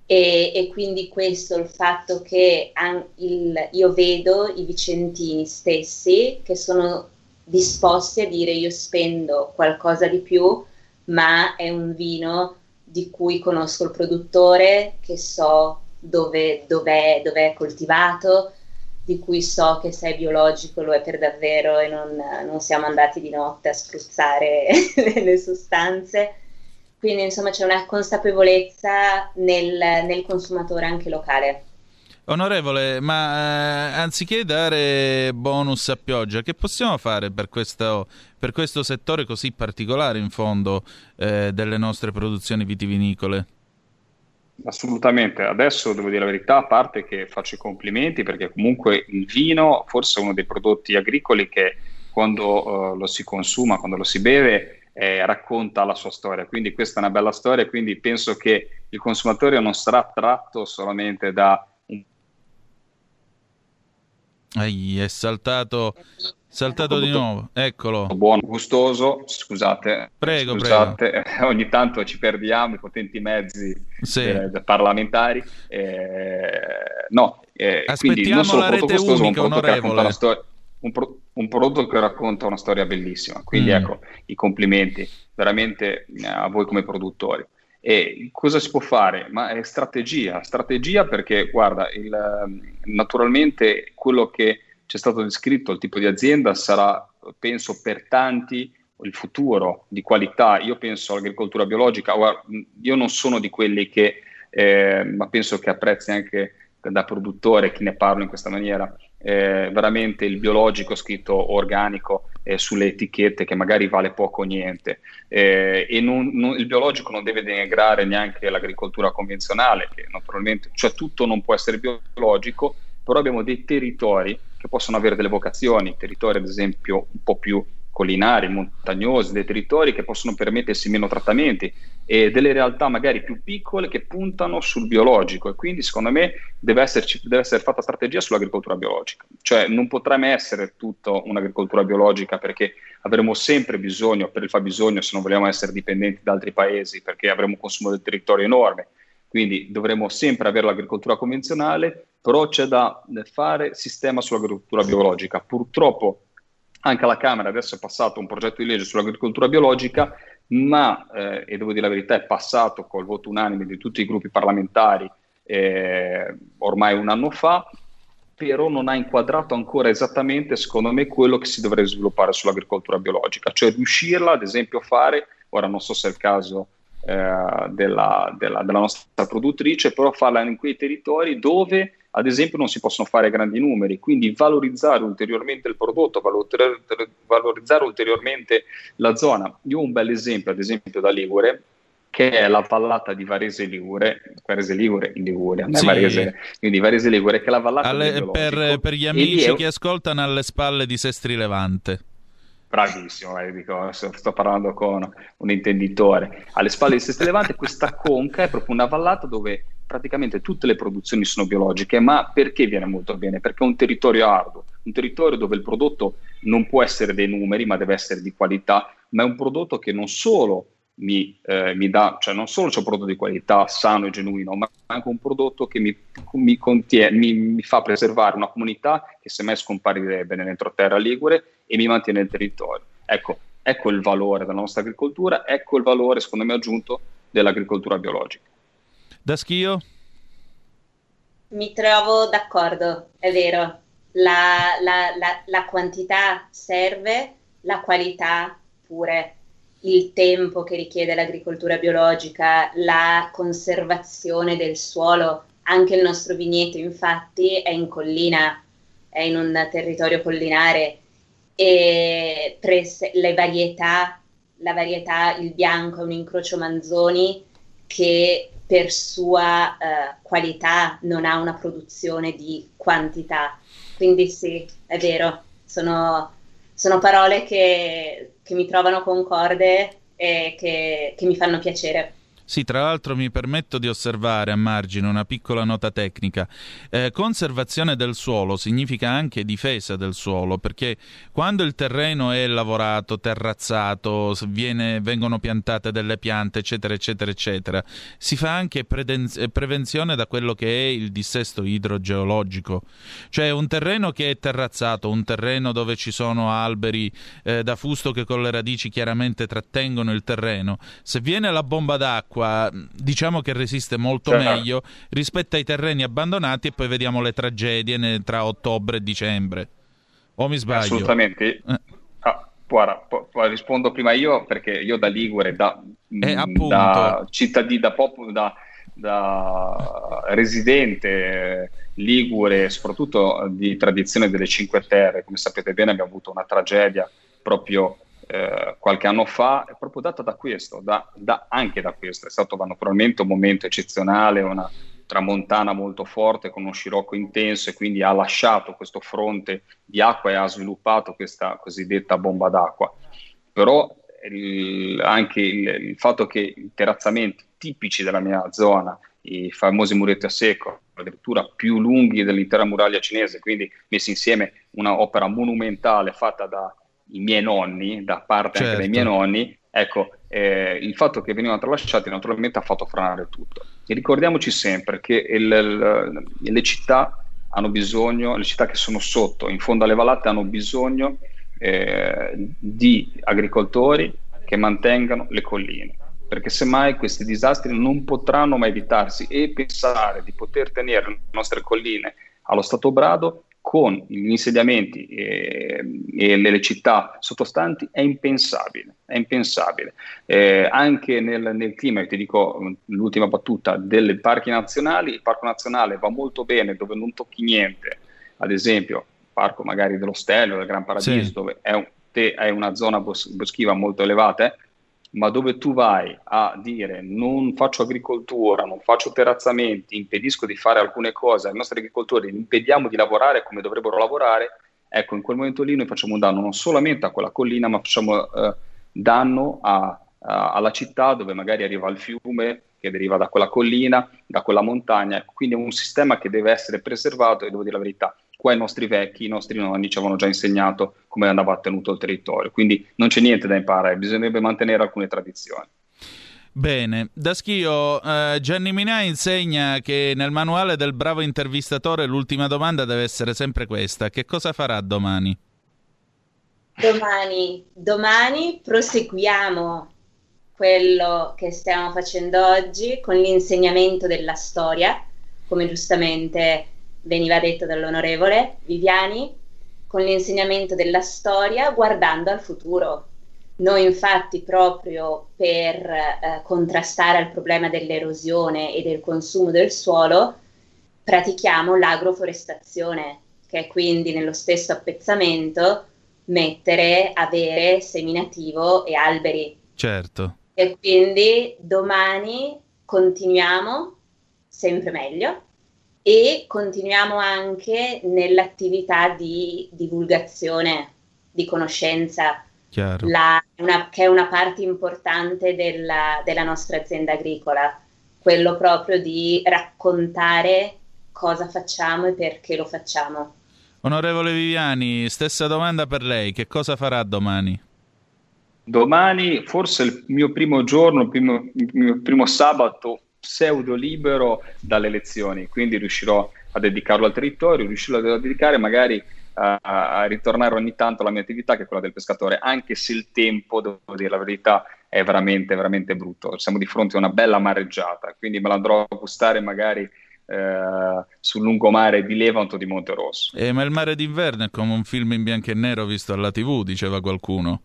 E, e, quindi questo, il fatto che an, il, io vedo i vicentini stessi che sono disposti a dire io spendo qualcosa di più, ma è un vino di cui conosco il produttore, che so dove, dov'è, dov'è coltivato, di cui so che se è biologico lo è per davvero e non, non siamo andati di notte a spruzzare le sostanze quindi insomma c'è una consapevolezza nel, nel consumatore anche locale. Onorevole, ma eh, anziché dare bonus a pioggia, che possiamo fare per questo, per questo settore così particolare in fondo eh, delle nostre produzioni vitivinicole? Assolutamente, adesso devo dire la verità, a parte che faccio i complimenti perché comunque il vino forse è uno dei prodotti agricoli che quando uh, lo si consuma, quando lo si beve, eh, racconta la sua storia. Quindi questa è una bella storia, quindi penso che il consumatore non sarà tratto solamente da un... Ehi, è saltato, saltato di nuovo, eccolo. Buono, gustoso, scusate. Prego, scusate, prego. ogni tanto ci perdiamo i potenti mezzi sì. eh, parlamentari. Eh, no, eh, Aspettiamo la rete gustoso, unica, onorevole. Un, pro- un prodotto che racconta una storia bellissima. Quindi mm. ecco, i complimenti veramente eh, a voi come produttori. E cosa si può fare? Ma è strategia, strategia perché guarda, il, ehm, naturalmente quello che c'è stato descritto, il tipo di azienda sarà, penso, per tanti il futuro di qualità. Io penso all'agricoltura biologica, guarda, io non sono di quelli che, eh, ma penso che apprezzi anche da produttore, chi ne parlo in questa maniera, eh, veramente il biologico scritto organico eh, sulle etichette che magari vale poco o niente. Eh, e non, non, il biologico non deve denigrare neanche l'agricoltura convenzionale che naturalmente, cioè tutto non può essere biologico però abbiamo dei territori che possono avere delle vocazioni, territori ad esempio un po' più collinari, montagnosi, dei territori che possono permettersi meno trattamenti e delle realtà magari più piccole che puntano sul biologico e quindi secondo me deve, esserci, deve essere fatta strategia sull'agricoltura biologica, cioè non potrà mai essere tutto un'agricoltura biologica perché avremo sempre bisogno, per il fabbisogno se non vogliamo essere dipendenti da altri paesi perché avremo un consumo del territorio enorme, quindi dovremo sempre avere l'agricoltura convenzionale, però c'è da fare sistema sull'agricoltura biologica. Purtroppo anche alla Camera adesso è passato un progetto di legge sull'agricoltura biologica, ma, eh, e devo dire la verità, è passato col voto unanime di tutti i gruppi parlamentari eh, ormai un anno fa, però non ha inquadrato ancora esattamente, secondo me, quello che si dovrebbe sviluppare sull'agricoltura biologica, cioè riuscirla, ad esempio, a fare, ora non so se è il caso eh, della, della, della nostra produttrice, però farla in quei territori dove ad esempio non si possono fare grandi numeri, quindi valorizzare ulteriormente il prodotto, valorizzare ulteriormente la zona. Io ho un bel esempio, ad esempio da Ligure, che è la vallata di Varese Ligure, Varese Ligure in Liguria, sì. Varese, quindi Varese Ligure, che è la vallata alle, per, per, gli amici è... che ascoltano alle spalle di Sestri Levante. Bravissimo, eh, dico, sto parlando con un intenditore. Alle spalle di Sestri Levante questa conca è proprio una vallata dove praticamente tutte le produzioni sono biologiche, ma perché viene molto bene? Perché è un territorio arduo, un territorio dove il prodotto non può essere dei numeri, ma deve essere di qualità, ma è un prodotto che non solo mi, eh, mi dà, cioè non solo c'è un prodotto di qualità sano e genuino, ma anche un prodotto che mi, mi, contiene, mi, mi fa preservare una comunità che semmai scomparirebbe nell'entroterra ligure e mi mantiene il territorio. Ecco, ecco il valore della nostra agricoltura, ecco il valore, secondo me, aggiunto dell'agricoltura biologica. Da schio? Mi trovo d'accordo, è vero. La, la, la, la quantità serve, la qualità pure. Il tempo che richiede l'agricoltura biologica, la conservazione del suolo. Anche il nostro vigneto, infatti, è in collina, è in un territorio collinare e pres- le varietà, la varietà, il bianco è un incrocio manzoni che per sua eh, qualità non ha una produzione di quantità. Quindi sì, è vero, sono, sono parole che, che, mi trovano concorde e che, che mi fanno piacere. Sì, tra l'altro mi permetto di osservare a margine una piccola nota tecnica. Eh, conservazione del suolo significa anche difesa del suolo, perché quando il terreno è lavorato, terrazzato, viene, vengono piantate delle piante, eccetera, eccetera, eccetera, si fa anche preden- eh, prevenzione da quello che è il dissesto idrogeologico. Cioè un terreno che è terrazzato, un terreno dove ci sono alberi eh, da fusto che con le radici chiaramente trattengono il terreno, se viene la bomba d'acqua, l'acqua diciamo che resiste molto certo. meglio rispetto ai terreni abbandonati e poi vediamo le tragedie tra ottobre e dicembre. O mi sbaglio? Assolutamente. Eh. Ah, guarda, po- po- rispondo prima io perché io da Ligure, da, eh, da cittadino, da, pop- da, da residente ligure, soprattutto di tradizione delle Cinque Terre, come sapete bene abbiamo avuto una tragedia proprio eh, qualche anno fa è proprio data da questo, da, da, anche da questo. È stato naturalmente un momento eccezionale, una tramontana molto forte con uno scirocco intenso e quindi ha lasciato questo fronte di acqua e ha sviluppato questa cosiddetta bomba d'acqua. Però il, anche il, il fatto che i terrazzamenti tipici della mia zona, i famosi muretti a secco, addirittura più lunghi dell'intera muraglia cinese, quindi messi insieme un'opera monumentale fatta da i miei nonni, da parte certo. anche dei miei certo. nonni, ecco, eh, il fatto che venivano tralasciati naturalmente ha fatto frenare tutto. E ricordiamoci sempre che il, il, le città hanno bisogno, le città che sono sotto, in fondo alle vallate, hanno bisogno eh, di agricoltori che mantengano le colline. Perché semmai questi disastri non potranno mai evitarsi e pensare di poter tenere le nostre colline allo stato brado con gli insediamenti e, e le città sottostanti è impensabile, è impensabile. Eh, anche nel, nel, clima, ti dico l'ultima battuta, dei parchi nazionali, il parco nazionale va molto bene dove non tocchi niente, ad esempio il parco magari dello Stelvio, del Gran Paradiso, sì. dove è, un, è una zona bos- boschiva molto elevata, eh, ma dove tu vai a dire non faccio agricoltura, non faccio terrazzamenti, impedisco di fare alcune cose ai nostri agricoltori, impediamo di lavorare come dovrebbero lavorare, ecco, in quel momento lì noi facciamo un danno non solamente a quella collina, ma facciamo eh, danno a, a, alla città dove magari arriva il fiume che deriva da quella collina, da quella montagna, quindi è un sistema che deve essere preservato e devo dire la verità, qua i nostri vecchi, i nostri nonni ci avevano già insegnato come andava tenuto il territorio, quindi non c'è niente da imparare, bisognerebbe mantenere alcune tradizioni. Bene, da schio eh, Gianni Minà insegna che nel manuale del bravo intervistatore l'ultima domanda deve essere sempre questa, che cosa farà domani? Domani, domani proseguiamo quello che stiamo facendo oggi con l'insegnamento della storia, come giustamente veniva detto dall'onorevole Viviani, con l'insegnamento della storia guardando al futuro. Noi infatti proprio per eh, contrastare il problema dell'erosione e del consumo del suolo pratichiamo l'agroforestazione, che è quindi nello stesso appezzamento mettere, avere seminativo e alberi. Certo. E quindi domani continuiamo sempre meglio e continuiamo anche nell'attività di divulgazione, di conoscenza, la, una, che è una parte importante della, della nostra azienda agricola, quello proprio di raccontare cosa facciamo e perché lo facciamo. Onorevole Viviani, stessa domanda per lei, che cosa farà domani? Domani, forse il mio primo giorno, il primo, il mio primo sabato pseudo libero dalle elezioni, quindi riuscirò a dedicarlo al territorio, riuscirò a dedicare magari a, a, ritornare ogni tanto alla mia attività che è quella del pescatore, anche se il tempo, devo dire la verità, è veramente, veramente brutto. Siamo di fronte a una bella mareggiata, quindi me la andrò a gustare magari eh, sul lungomare di Levanto di Monterosso. Eh, ma il mare d'inverno è come un film in bianco e nero visto alla tv, diceva qualcuno.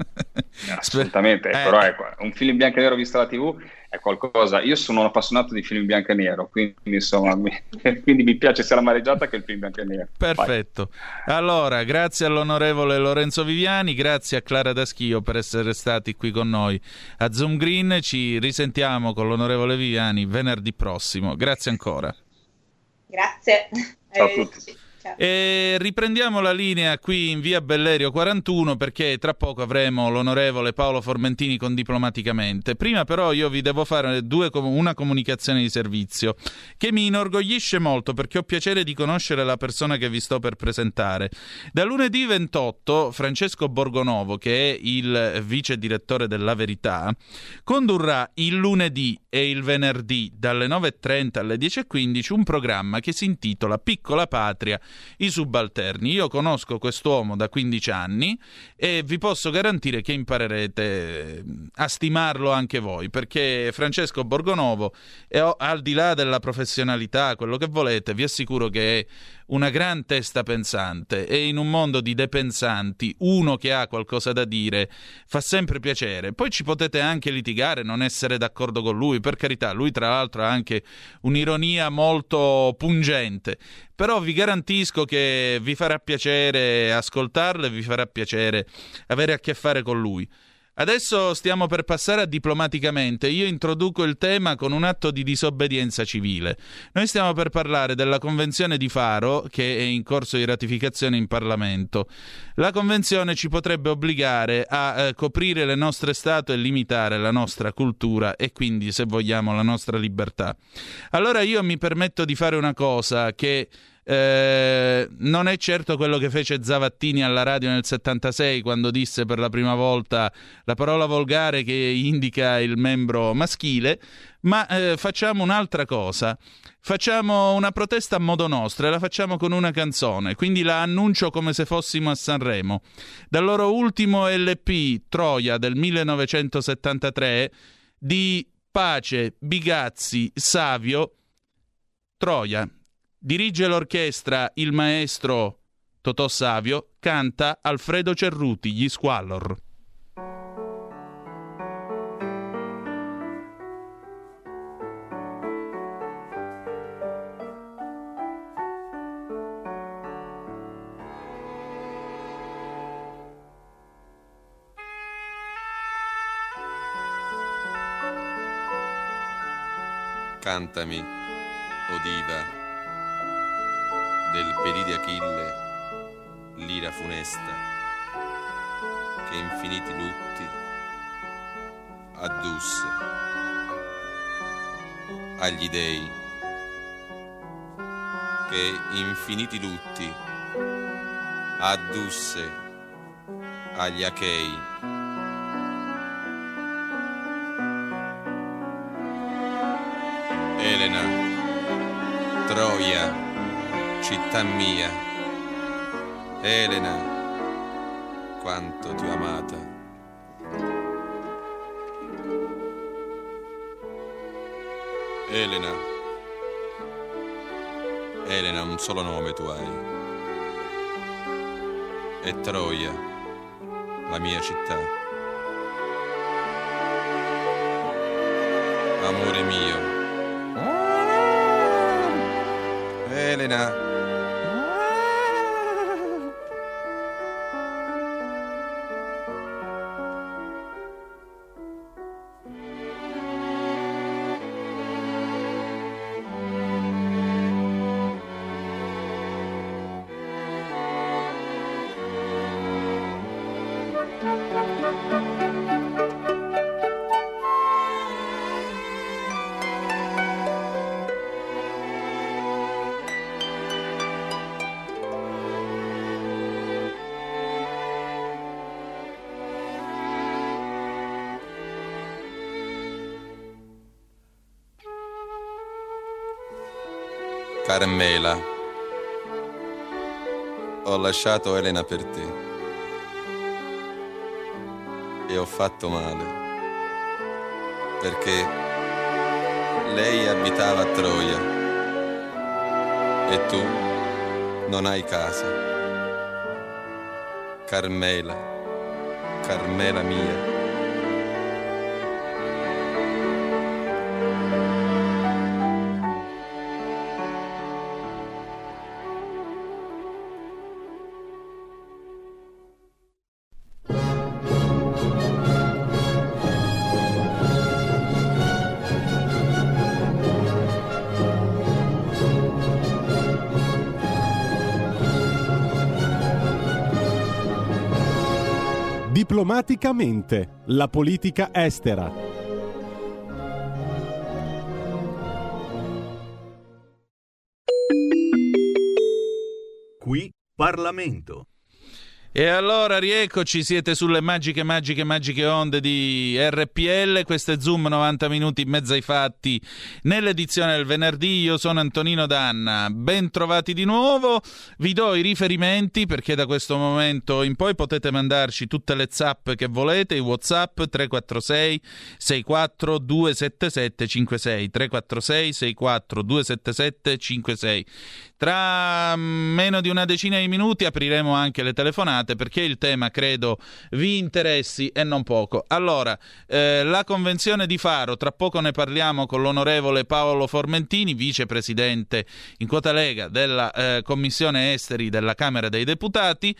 Assolutamente, eh. però ecco, un film in bianco e nero visto alla tv è qualcosa. Io sono un appassionato di film bianco e nero, quindi insomma, mi, quindi mi piace sia la mareggiata che il film bianco e nero. Perfetto. Vai. Allora, grazie all'onorevole Lorenzo Viviani, grazie a Clara Daschio per essere stati qui con noi a Zoom Green. Ci risentiamo con l'onorevole Viviani venerdì prossimo. Grazie ancora. Grazie. Ciao a tutti. E riprendiamo la linea qui in via Bellerio 41 perché tra poco avremo l'onorevole Paolo Formentini con Diplomaticamente. Prima però io vi devo fare due, una comunicazione di servizio che mi inorgoglisce molto perché ho piacere di conoscere la persona che vi sto per presentare. Da lunedì 28 Francesco Borgonovo, che è il vice direttore della Verità, condurrà il lunedì e il venerdì dalle 9.30 alle 10.15 un programma che si intitola Piccola Patria i subalterni. Io conosco quest'uomo da 15 anni e vi posso garantire che imparerete eh, a stimarlo anche voi, perché Francesco Borgonovo, al di là della professionalità, quello che volete, vi assicuro che è una gran testa pensante e in un mondo di depensanti uno che ha qualcosa da dire fa sempre piacere. Poi ci potete anche litigare, non essere d'accordo con lui, per carità, lui tra l'altro ha anche un'ironia molto pungente, però vi garantisco che vi farà piacere ascoltarlo e vi farà piacere avere a che fare con lui. Adesso stiamo per passare a diplomaticamente. Io introduco il tema con un atto di disobbedienza civile. Noi stiamo per parlare della Convenzione di Faro, che è in corso di ratificazione in Parlamento. La Convenzione ci potrebbe obbligare a eh, coprire le nostre statue e limitare la nostra cultura e quindi, se vogliamo, la nostra libertà. Allora io mi permetto di fare una cosa che eh, non è certo quello che fece Zavattini alla radio nel 76 quando disse per la prima volta la parola volgare che indica il membro maschile, ma eh, facciamo un'altra cosa. Facciamo una protesta a modo nostro e la facciamo con una canzone, quindi la annuncio come se fossimo a Sanremo. Dal loro ultimo LP, Troia del 1973, di Pace, Bigazzi, Savio, Troia. Dirige l'orchestra il maestro Totò Savio, canta Alfredo Cerruti, gli Squallor. Cantami, o diva, del pelì di Achille, l'ira funesta, che infiniti lutti addusse agli dei, che infiniti lutti addusse agli Achei. Elena, Troia, città mia, Elena, quanto ti ho amata. Elena, Elena, un solo nome tu hai. E Troia, la mia città. Amore mio, Elena. Carmela, ho lasciato Elena per te. E ho fatto male. Perché lei abitava a Troia. E tu non hai casa. Carmela, Carmela mia. Diplomaticamente, la politica estera. Qui Parlamento. E allora rieccoci, siete sulle magiche, magiche, magiche onde di RPL, questo è Zoom 90 minuti in mezzo ai fatti nell'edizione del venerdì, io sono Antonino Danna, ben trovati di nuovo, vi do i riferimenti perché da questo momento in poi potete mandarci tutte le zap che volete, i whatsapp 346 64 277 56, 346 64 277 56. Tra meno di una decina di minuti apriremo anche le telefonate perché il tema credo vi interessi e non poco. Allora, eh, la convenzione di Faro, tra poco ne parliamo con l'onorevole Paolo Formentini, vicepresidente in quota Lega della eh, Commissione Esteri della Camera dei Deputati.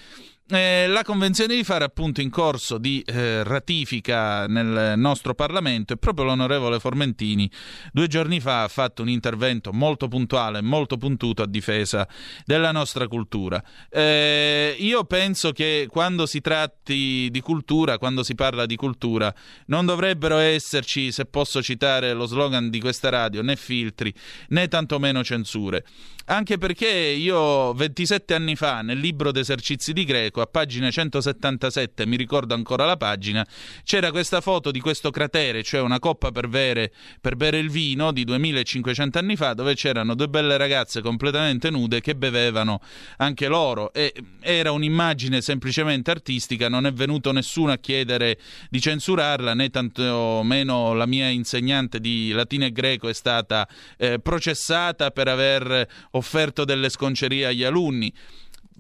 Eh, la convenzione di fare appunto in corso di eh, ratifica nel nostro Parlamento e proprio l'onorevole Formentini due giorni fa ha fatto un intervento molto puntuale, molto puntuto a difesa della nostra cultura. Eh, io penso che quando si tratti di cultura, quando si parla di cultura, non dovrebbero esserci, se posso citare lo slogan di questa radio, né filtri né tantomeno censure. Anche perché io 27 anni fa nel libro d'esercizi di greco, a pagina 177, mi ricordo ancora la pagina, c'era questa foto di questo cratere, cioè una coppa per bere, per bere il vino di 2500 anni fa, dove c'erano due belle ragazze completamente nude che bevevano anche loro. E era un'immagine semplicemente artistica, non è venuto nessuno a chiedere di censurarla, né tantomeno la mia insegnante di latino e greco è stata eh, processata per aver offerto delle sconcerie agli alunni.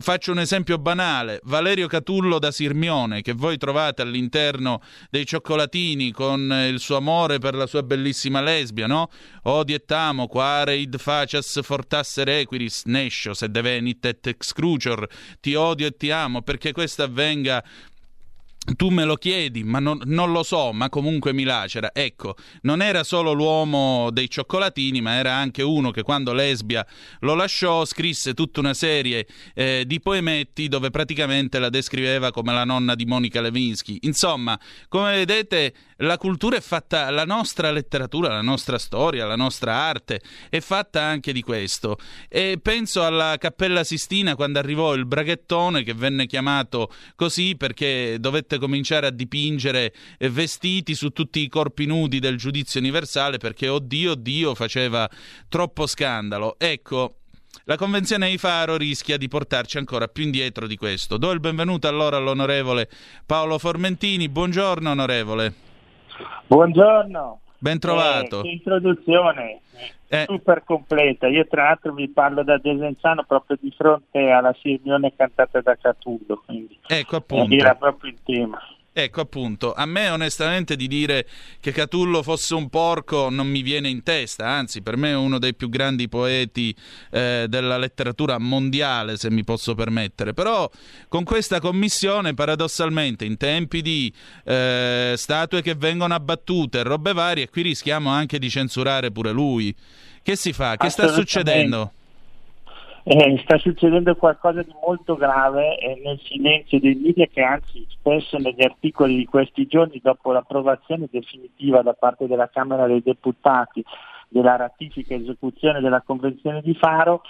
Faccio un esempio banale, Valerio Catullo da Sirmione, che voi trovate all'interno dei cioccolatini con il suo amore per la sua bellissima lesbia, no? Odi et amo, quare id facias fortasse requiris, nescio, se devenit et excrucior, ti odio e ti amo, perché questo avvenga tu me lo chiedi, ma non, non, lo so, ma comunque mi lacera. Ecco, non era solo l'uomo dei cioccolatini, ma era anche uno che quando Lesbia lo lasciò scrisse tutta una serie eh, di poemetti dove praticamente la descriveva come la nonna di Monica Levinsky. Insomma, come vedete, la cultura è fatta, la nostra letteratura, la nostra storia, la nostra arte è fatta anche di questo. E penso alla Cappella Sistina quando arrivò il braghettone che venne chiamato così perché dovette cominciare a dipingere vestiti su tutti i corpi nudi del giudizio universale perché oddio, oddio faceva troppo scandalo. Ecco, la convenzione di Faro rischia di portarci ancora più indietro di questo. Do il benvenuto allora all'onorevole Paolo Formentini. Buongiorno onorevole. Buongiorno. Ben trovato. Eh, introduzione eh. super completa. Io tra l'altro vi parlo da Desenzano proprio di fronte alla Sirmione cantata da Catullo, quindi ecco appunto. era proprio il tema. Ecco appunto, a me onestamente di dire che Catullo fosse un porco non mi viene in testa, anzi per me è uno dei più grandi poeti eh, della letteratura mondiale, se mi posso permettere, però con questa commissione paradossalmente in tempi di eh, statue che vengono abbattute, robe varie, qui rischiamo anche di censurare pure lui. Che si fa? Che sta succedendo? Eh, sta succedendo qualcosa di molto grave eh, nel silenzio dei media che anzi spesso negli articoli di questi giorni dopo l'approvazione definitiva da parte della Camera dei Deputati della ratifica e esecuzione della Convenzione di Faro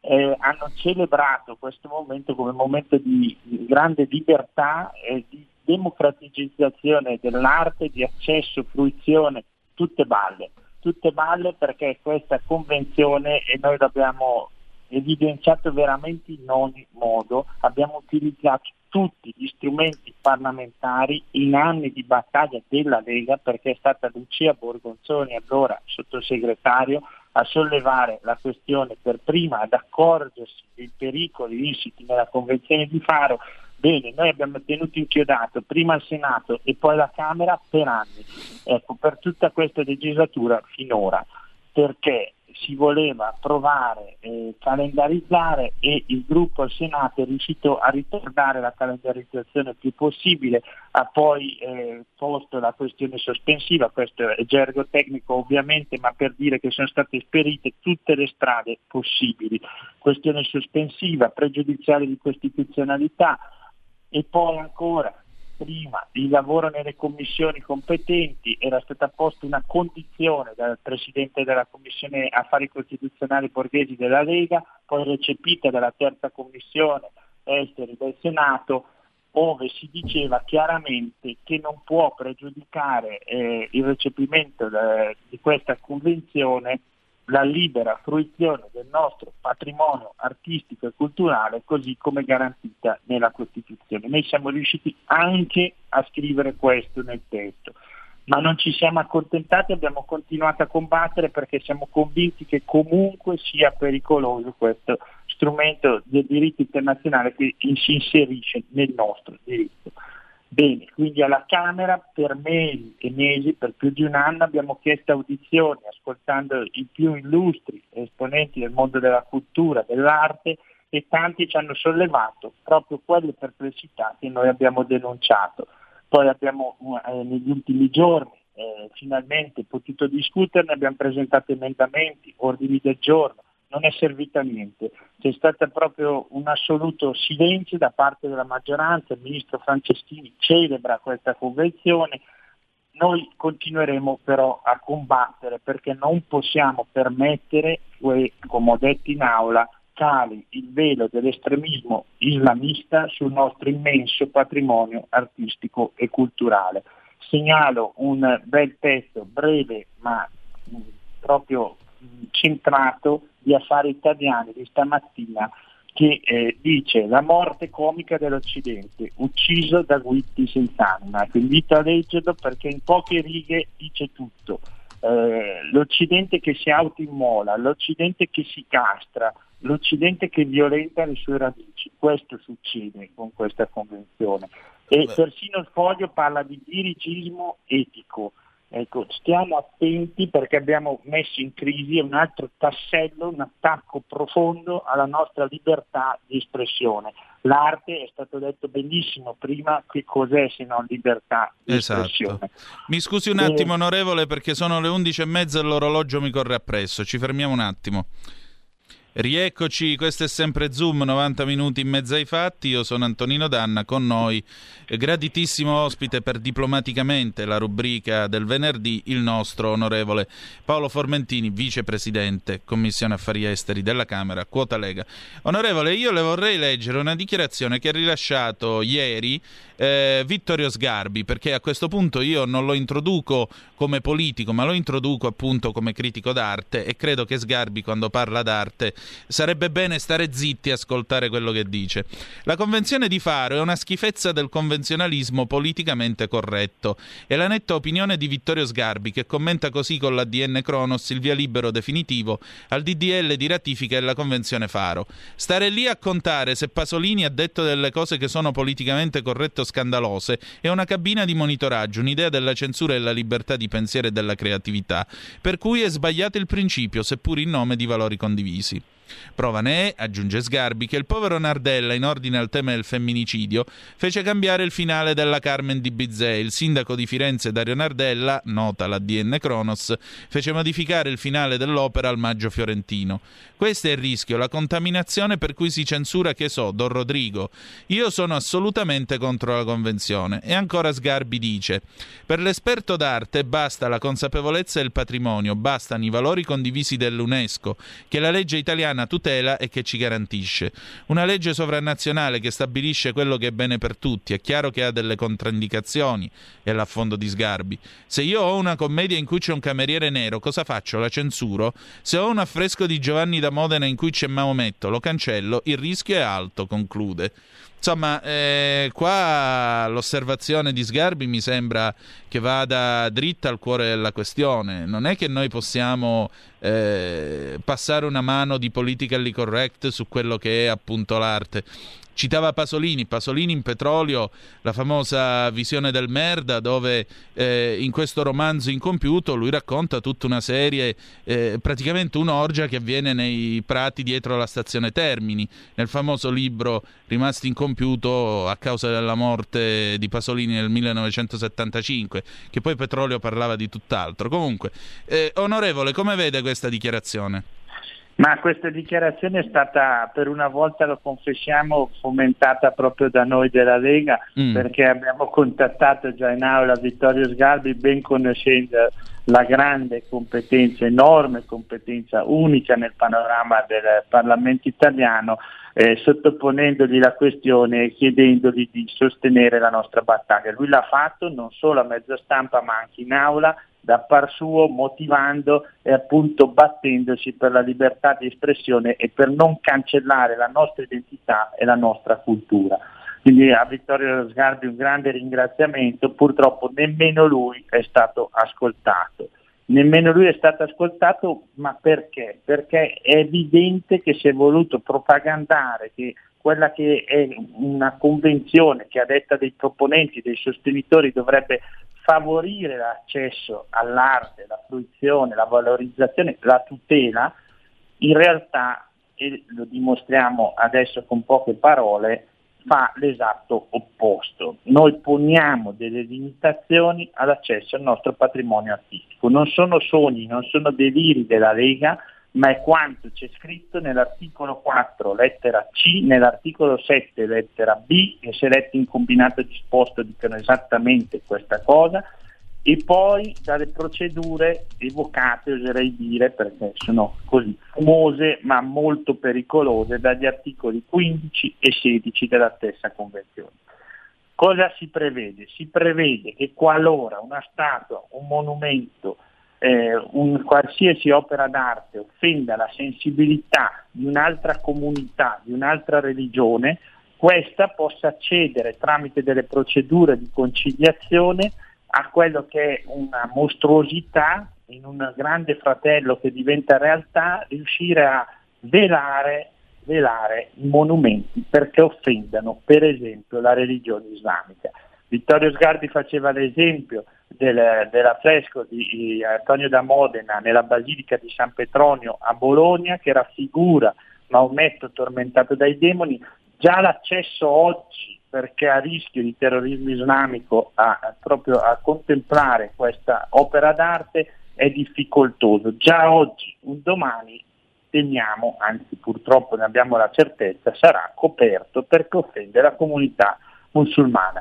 eh, hanno celebrato questo momento come momento di grande libertà e di democratizzazione dell'arte, di accesso, fruizione, tutte balle, tutte balle perché questa convenzione e noi l'abbiamo evidenziato veramente in ogni modo, abbiamo utilizzato tutti gli strumenti parlamentari in anni di battaglia della Lega perché è stata Lucia Borgonzoni, allora sottosegretario, a sollevare la questione per prima, ad accorgersi dei pericoli insiti nella Convenzione di Faro. Bene, noi abbiamo tenuto inchiodato prima il Senato e poi la Camera per anni, ecco, per tutta questa legislatura finora, perché si voleva provare e calendarizzare e il gruppo al Senato è riuscito a ritardare la calendarizzazione il più possibile, ha poi eh, posto la questione sospensiva, questo è gergo tecnico ovviamente, ma per dire che sono state esperite tutte le strade possibili, questione sospensiva, pregiudiziale di costituzionalità e poi ancora prima il lavoro nelle commissioni competenti, era stata posta una condizione dal Presidente della Commissione Affari Costituzionali Borghesi della Lega, poi recepita dalla terza Commissione Esteri del Senato, dove si diceva chiaramente che non può pregiudicare eh, il recepimento de, di questa convenzione la libera fruizione del nostro patrimonio artistico e culturale così come garantita nella Costituzione. Noi siamo riusciti anche a scrivere questo nel testo, ma non ci siamo accontentati, abbiamo continuato a combattere perché siamo convinti che comunque sia pericoloso questo strumento del diritto internazionale che si inserisce nel nostro diritto. Bene, quindi alla Camera per mesi e mesi, per più di un anno, abbiamo chiesto audizioni ascoltando i più illustri esponenti del mondo della cultura, dell'arte e tanti ci hanno sollevato proprio quelle perplessità che noi abbiamo denunciato. Poi abbiamo eh, negli ultimi giorni eh, finalmente potuto discuterne, abbiamo presentato emendamenti, ordini del giorno, non è servita a niente. C'è stato proprio un assoluto silenzio da parte della maggioranza, il ministro Franceschini celebra questa convenzione, noi continueremo però a combattere perché non possiamo permettere come ho detto in aula, cali il velo dell'estremismo islamista sul nostro immenso patrimonio artistico e culturale. Segnalo un bel testo breve ma proprio centrato di Affari Italiani di stamattina che eh, dice la morte comica dell'Occidente, ucciso da guitti senza anima. Ti invito a leggerlo perché in poche righe dice tutto. Eh, L'Occidente che si autoimmola, l'Occidente che si castra, l'Occidente che violenta le sue radici. Questo succede con questa convenzione. E Beh. persino il foglio parla di dirigismo etico. Ecco, stiamo attenti perché abbiamo messo in crisi un altro tassello, un attacco profondo alla nostra libertà di espressione. L'arte, è stato detto benissimo prima, che cos'è se non libertà di esatto. espressione. Mi scusi un attimo, e... onorevole, perché sono le 11 e mezza e l'orologio mi corre appresso. Ci fermiamo un attimo. Rieccoci, questo è sempre Zoom, 90 minuti in mezzo ai fatti. Io sono Antonino Danna, con noi graditissimo ospite per diplomaticamente la rubrica del venerdì, il nostro onorevole Paolo Formentini, vicepresidente Commissione Affari Esteri della Camera, quota Lega. Onorevole, io le vorrei leggere una dichiarazione che ha rilasciato ieri eh, Vittorio Sgarbi, perché a questo punto io non lo introduco come politico, ma lo introduco appunto come critico d'arte e credo che Sgarbi quando parla d'arte sarebbe bene stare zitti e ascoltare quello che dice. La convenzione di Faro è una schifezza del convenzionalismo politicamente corretto. È la netta opinione di Vittorio Sgarbi che commenta così con l'ADN Cronos il via libero definitivo al DDL di ratifica della convenzione Faro. Stare lì a contare se Pasolini ha detto delle cose che sono politicamente corrette o scandalose è una cabina di monitoraggio, un'idea della censura e della libertà di pensiero e della creatività, per cui è sbagliato il principio, seppur in nome di valori condivisi. Prova ne è, aggiunge Sgarbi, che il povero Nardella, in ordine al tema del femminicidio, fece cambiare il finale della Carmen di Bizet. Il sindaco di Firenze, Dario Nardella, nota la DN Cronos, fece modificare il finale dell'opera al maggio fiorentino. Questo è il rischio, la contaminazione per cui si censura, che so, Don Rodrigo. Io sono assolutamente contro la convenzione. E ancora Sgarbi dice: Per l'esperto d'arte basta la consapevolezza del patrimonio, bastano i valori condivisi dell'UNESCO, che la legge italiana tutela e che ci garantisce. Una legge sovranazionale che stabilisce quello che è bene per tutti. È chiaro che ha delle controindicazioni, è l'affondo di Sgarbi. Se io ho una commedia in cui c'è un cameriere nero, cosa faccio? La censuro? Se ho un affresco di Giovanni da Modena in cui c'è Maometto, lo cancello, il rischio è alto, conclude. Insomma, eh, qua l'osservazione di Sgarbi mi sembra che vada dritta al cuore della questione. Non è che noi possiamo eh, passare una mano di politically correct su quello che è appunto l'arte. Citava Pasolini, Pasolini in petrolio, la famosa visione del Merda, dove eh, in questo romanzo incompiuto lui racconta tutta una serie, eh, praticamente un'orgia che avviene nei prati dietro la stazione Termini, nel famoso libro rimasto incompiuto a causa della morte di Pasolini nel 1975, che poi Petrolio parlava di tutt'altro. Comunque, eh, onorevole, come vede questa dichiarazione? Ma questa dichiarazione è stata, per una volta lo confessiamo, fomentata proprio da noi della Lega, mm. perché abbiamo contattato già in aula Vittorio Sgarbi, ben conoscendo la grande competenza, enorme competenza unica nel panorama del Parlamento italiano, eh, sottoponendogli la questione e chiedendogli di sostenere la nostra battaglia. Lui l'ha fatto non solo a mezza stampa ma anche in aula da par suo motivando e appunto battendosi per la libertà di espressione e per non cancellare la nostra identità e la nostra cultura. Quindi a Vittorio Sgarbi un grande ringraziamento, purtroppo nemmeno lui è stato ascoltato. Nemmeno lui è stato ascoltato, ma perché? Perché è evidente che si è voluto propagandare che quella che è una convenzione che a detta dei proponenti, dei sostenitori dovrebbe favorire l'accesso all'arte, la fruizione, la valorizzazione, la tutela, in realtà, e lo dimostriamo adesso con poche parole, fa l'esatto opposto. Noi poniamo delle limitazioni all'accesso al nostro patrimonio artistico. Non sono sogni, non sono deliri della Lega, ma è quanto c'è scritto nell'articolo 4, lettera C, nell'articolo 7, lettera B, che se letti in combinato disposto dicono esattamente questa cosa, e poi dalle procedure evocate, oserei dire, perché sono così famose ma molto pericolose, dagli articoli 15 e 16 della stessa Convenzione. Cosa si prevede? Si prevede che qualora una statua, un monumento, eh, un qualsiasi opera d'arte offenda la sensibilità di un'altra comunità, di un'altra religione, questa possa accedere tramite delle procedure di conciliazione a quello che è una mostruosità in un grande fratello che diventa realtà, riuscire a velare, velare i monumenti perché offendano per esempio la religione islamica. Vittorio Sgarbi faceva l'esempio del, dell'affresco di Antonio da Modena nella Basilica di San Petronio a Bologna che raffigura Maometto tormentato dai demoni, già l'accesso oggi perché a rischio di terrorismo islamico a, a, proprio a contemplare questa opera d'arte è difficoltoso. Già oggi, un domani, temiamo, anzi purtroppo ne abbiamo la certezza, sarà coperto perché offende la comunità musulmana.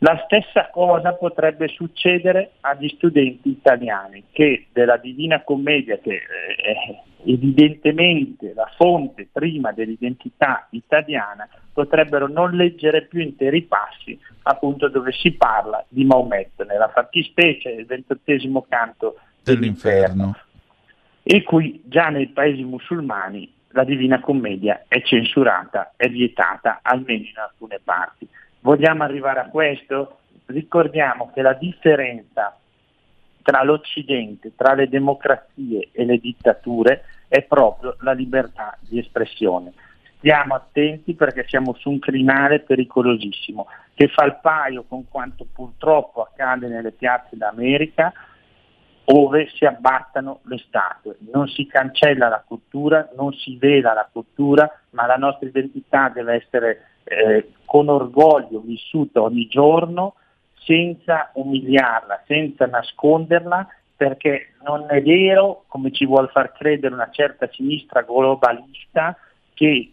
La stessa cosa potrebbe succedere agli studenti italiani che della Divina Commedia, che è evidentemente la fonte prima dell'identità italiana, potrebbero non leggere più interi passi appunto dove si parla di Maometto, nella fattispecie del ventottesimo canto dell'inferno. E qui già nei paesi musulmani la Divina Commedia è censurata, è vietata, almeno in alcune parti. Vogliamo arrivare a questo? Ricordiamo che la differenza tra l'Occidente, tra le democrazie e le dittature è proprio la libertà di espressione. Stiamo attenti perché siamo su un crinale pericolosissimo che fa il paio con quanto purtroppo accade nelle piazze d'America ove si abbattano le statue. Non si cancella la cultura, non si vela la cultura, ma la nostra identità deve essere eh, con orgoglio vissuta ogni giorno, senza umiliarla, senza nasconderla, perché non è vero, come ci vuole far credere una certa sinistra globalista, che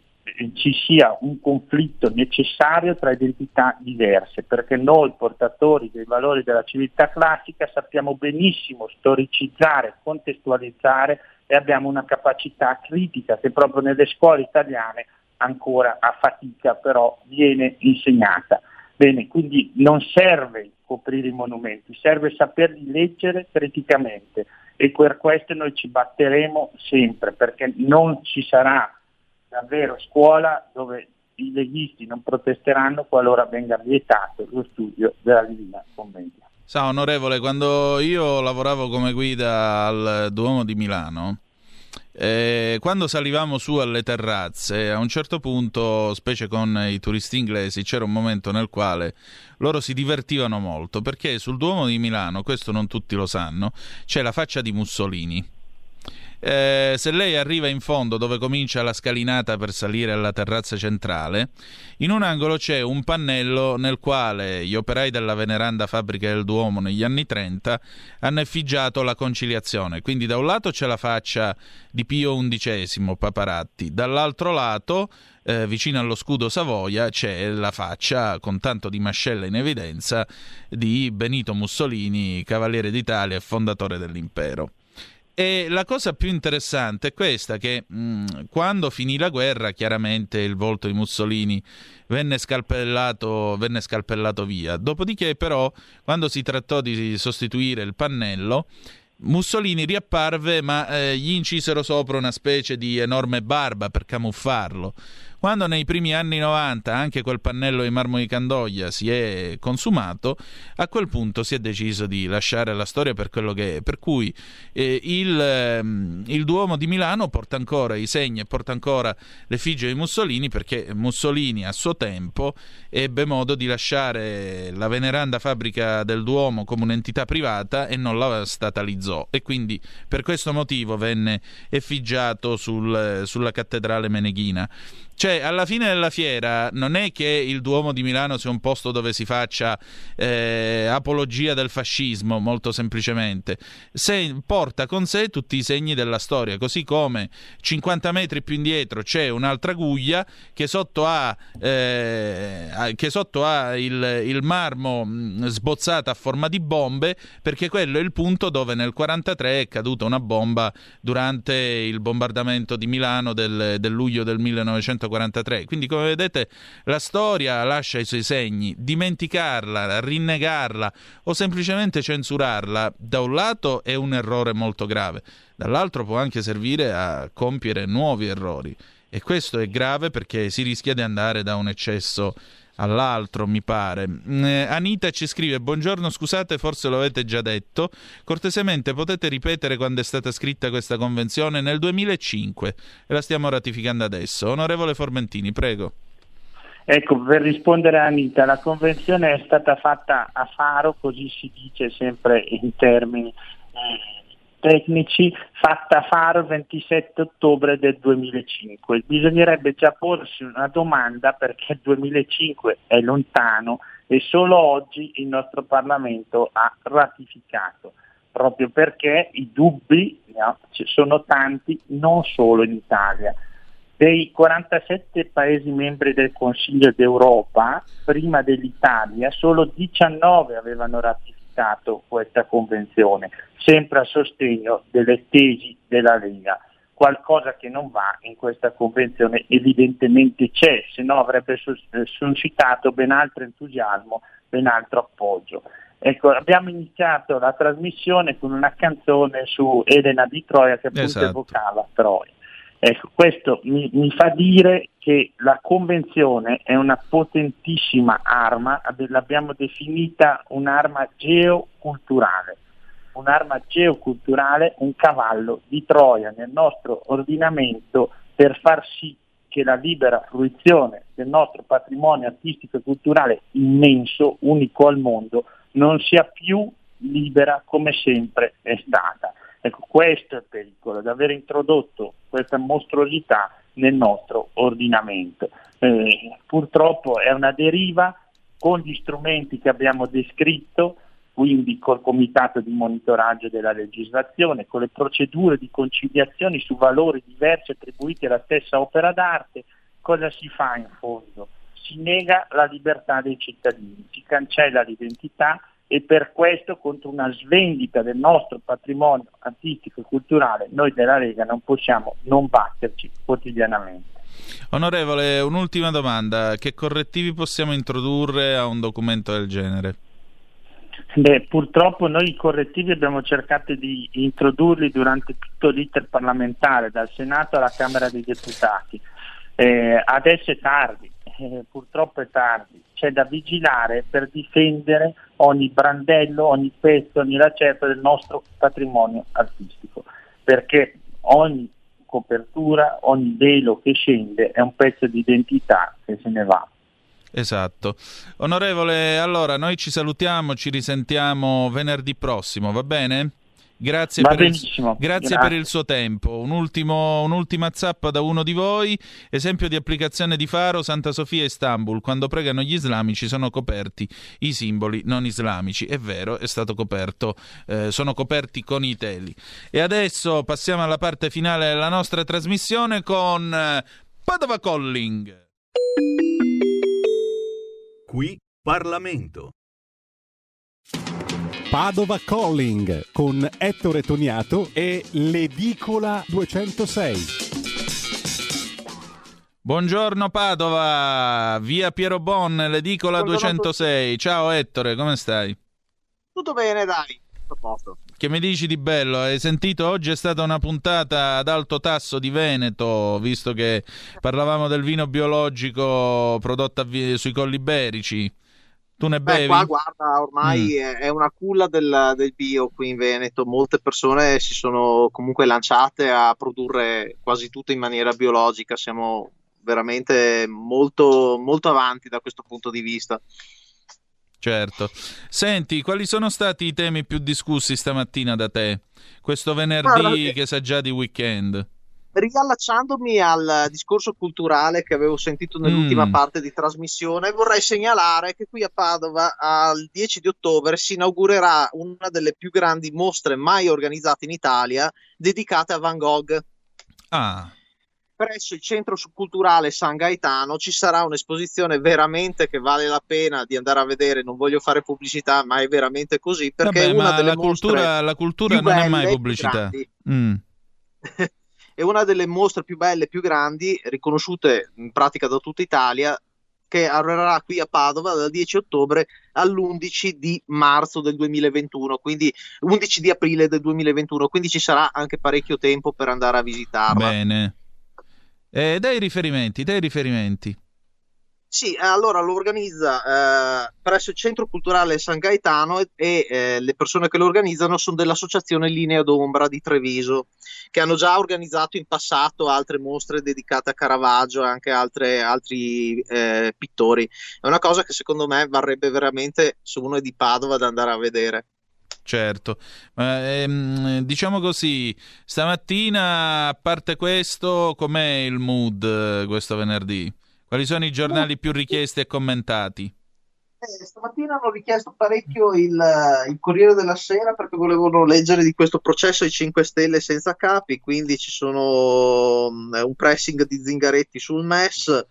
ci sia un conflitto necessario tra identità diverse, perché noi portatori dei valori della civiltà classica sappiamo benissimo storicizzare, contestualizzare e abbiamo una capacità critica che proprio nelle scuole italiane ancora a fatica però viene insegnata. Bene, quindi non serve coprire i monumenti, serve saperli leggere criticamente e per questo noi ci batteremo sempre perché non ci sarà davvero scuola dove i leghisti non protesteranno qualora venga vietato lo studio della Divina Commedia. Sa, onorevole, quando io lavoravo come guida al Duomo di Milano, eh, quando salivamo su alle terrazze, a un certo punto, specie con i turisti inglesi, c'era un momento nel quale loro si divertivano molto perché sul Duomo di Milano, questo non tutti lo sanno, c'è la faccia di Mussolini eh, se lei arriva in fondo dove comincia la scalinata per salire alla terrazza centrale, in un angolo c'è un pannello nel quale gli operai della veneranda fabbrica del Duomo negli anni 30 hanno effigiato la conciliazione. Quindi da un lato c'è la faccia di Pio XI, Paparatti, dall'altro lato eh, vicino allo scudo Savoia c'è la faccia con tanto di mascella in evidenza di Benito Mussolini, cavaliere d'Italia e fondatore dell'impero. E la cosa più interessante è questa, che mh, quando finì la guerra, chiaramente il volto di Mussolini venne scalpellato, venne scalpellato via. Dopodiché, però, quando si trattò di sostituire il pannello, Mussolini riapparve, ma eh, gli incisero sopra una specie di enorme barba per camuffarlo. Quando nei primi anni 90 anche quel pannello di marmo di Candoglia si è consumato, a quel punto si è deciso di lasciare la storia per quello che è. Per cui eh, il, eh, il, Duomo di Milano porta ancora i segni e porta ancora l'effigie di Mussolini perché Mussolini a suo tempo ebbe modo di lasciare la veneranda fabbrica del Duomo come un'entità privata e non la statalizzò e quindi per questo motivo venne effigiato sul, sulla cattedrale meneghina. Cioè, alla fine della fiera non è che il Duomo di Milano sia un posto dove si faccia eh, apologia del fascismo, molto semplicemente. Se porta con sé tutti i segni della storia, così come 50 metri più indietro c'è un'altra guglia che sotto ha, eh, che sotto ha il, il marmo mm, sbozzato a forma di bombe, perché quello è il punto dove nel 1943 è caduta una bomba durante il bombardamento di Milano del, del luglio del 1943. 1943. Quindi, come vedete, la storia lascia i suoi segni. Dimenticarla, rinnegarla o semplicemente censurarla, da un lato è un errore molto grave, dall'altro può anche servire a compiere nuovi errori. E questo è grave perché si rischia di andare da un eccesso all'altro, mi pare. Eh, Anita ci scrive: Buongiorno, scusate, forse lo avete già detto. Cortesemente potete ripetere quando è stata scritta questa convenzione? Nel 2005 e la stiamo ratificando adesso. Onorevole Formentini, prego. Ecco, per rispondere a Anita, la convenzione è stata fatta a Faro, così si dice sempre in termini eh, tecnici fatta il 27 ottobre del 2005. Bisognerebbe già porsi una domanda perché il 2005 è lontano e solo oggi il nostro Parlamento ha ratificato, proprio perché i dubbi no, sono tanti non solo in Italia. Dei 47 Paesi membri del Consiglio d'Europa, prima dell'Italia, solo 19 avevano ratificato ratificato questa convenzione, sempre a sostegno delle tesi della Lega. Qualcosa che non va in questa convenzione evidentemente c'è, se no avrebbe eh, suscitato ben altro entusiasmo, ben altro appoggio. Ecco, abbiamo iniziato la trasmissione con una canzone su Elena di Troia che appunto esatto. evocava Troia. Ecco, questo mi, mi, fa dire che la Convenzione è una potentissima arma, l'abbiamo definita un'arma geoculturale, un'arma geoculturale, un cavallo di Troia nel nostro ordinamento per far sì che la libera fruizione del nostro patrimonio artistico e culturale immenso, unico al mondo, non sia più libera come sempre è stata. Ecco, questo è il pericolo, di aver introdotto questa mostruosità nel nostro ordinamento. Eh, purtroppo è una deriva con gli strumenti che abbiamo descritto, quindi col comitato di monitoraggio della legislazione, con le procedure di conciliazione su valori diversi attribuiti alla stessa opera d'arte, cosa si fa in fondo? Si nega la libertà dei cittadini, si cancella l'identità e per questo contro una svendita del nostro patrimonio artistico e culturale noi della Lega non possiamo non batterci quotidianamente. Onorevole, un'ultima domanda, che correttivi possiamo introdurre a un documento del genere? Beh, purtroppo noi i correttivi abbiamo cercato di introdurli durante tutto l'iter parlamentare, dal Senato alla Camera dei Deputati. Eh, adesso è tardi, eh, purtroppo è tardi, c'è da vigilare per difendere ogni brandello, ogni pezzo, ogni lacetta del nostro patrimonio artistico, perché ogni copertura, ogni velo che scende è un pezzo di identità che se ne va. Esatto. Onorevole, allora noi ci salutiamo, ci risentiamo venerdì prossimo, va bene? Grazie, per il, grazie, grazie, per il, suo tempo. Un ultimo, un'ultima zappa da uno di voi. Esempio di applicazione di Faro, Santa Sofia e Istanbul. Quando pregano gli islamici sono coperti i simboli non islamici. È vero, è stato coperto, eh, sono coperti con i teli. E adesso passiamo alla parte finale della nostra trasmissione con eh, Padova Calling. Qui Parlamento. Padova Calling con Ettore Toniato e l'Edicola 206. Buongiorno Padova, via Piero Bon, l'Edicola Buongiorno 206. Ciao Ettore, come stai? Tutto bene, dai. A posto. Che mi dici di bello? Hai sentito oggi è stata una puntata ad alto tasso di Veneto, visto che parlavamo del vino biologico prodotto sui colli iberici. Tu ne bevi? Beh, qua guarda, ormai mm. è una culla del, del, bio qui in Veneto. Molte persone si sono comunque lanciate a produrre quasi tutto in maniera biologica. Siamo veramente molto, molto avanti da questo punto di vista. Certo. Senti, quali sono stati i temi più discussi stamattina da te? Questo venerdì guarda, che sa già di weekend riallacciandomi al discorso culturale che avevo sentito nell'ultima mm. parte di trasmissione, vorrei segnalare che qui a Padova al 10 di ottobre si inaugurerà una delle più grandi mostre mai organizzate in Italia dedicate a Van Gogh. Ah. Presso il centro culturale San Gaetano ci sarà un'esposizione veramente che vale la pena di andare a vedere. Non voglio fare pubblicità, ma è veramente così. Perché Vabbè, è una delle la cultura, la cultura non è mai pubblicità. Mm. è una delle mostre più belle, più grandi, riconosciute in pratica da tutta Italia, che arriverà qui a Padova dal 10 ottobre all'11 di marzo del 2021, quindi 11 di aprile del 2021, quindi ci sarà anche parecchio tempo per andare a visitarla. Bene. Eh, dai riferimenti, dai riferimenti. Sì, allora lo organizza eh, presso il Centro Culturale San Gaetano e, e eh, le persone che lo organizzano sono dell'Associazione Linea d'Ombra di Treviso, che hanno già organizzato in passato altre mostre dedicate a Caravaggio e anche altre, altri eh, pittori. È una cosa che secondo me varrebbe veramente, se uno è di Padova, da andare a vedere. Certo, ehm, diciamo così, stamattina, a parte questo, com'è il mood eh, questo venerdì? Quali sono i giornali più richiesti e commentati? Eh, stamattina hanno richiesto parecchio il, il, Corriere della Sera perché volevano leggere di questo processo ai 5 Stelle senza capi, quindi ci sono um, un pressing di Zingaretti sul MES,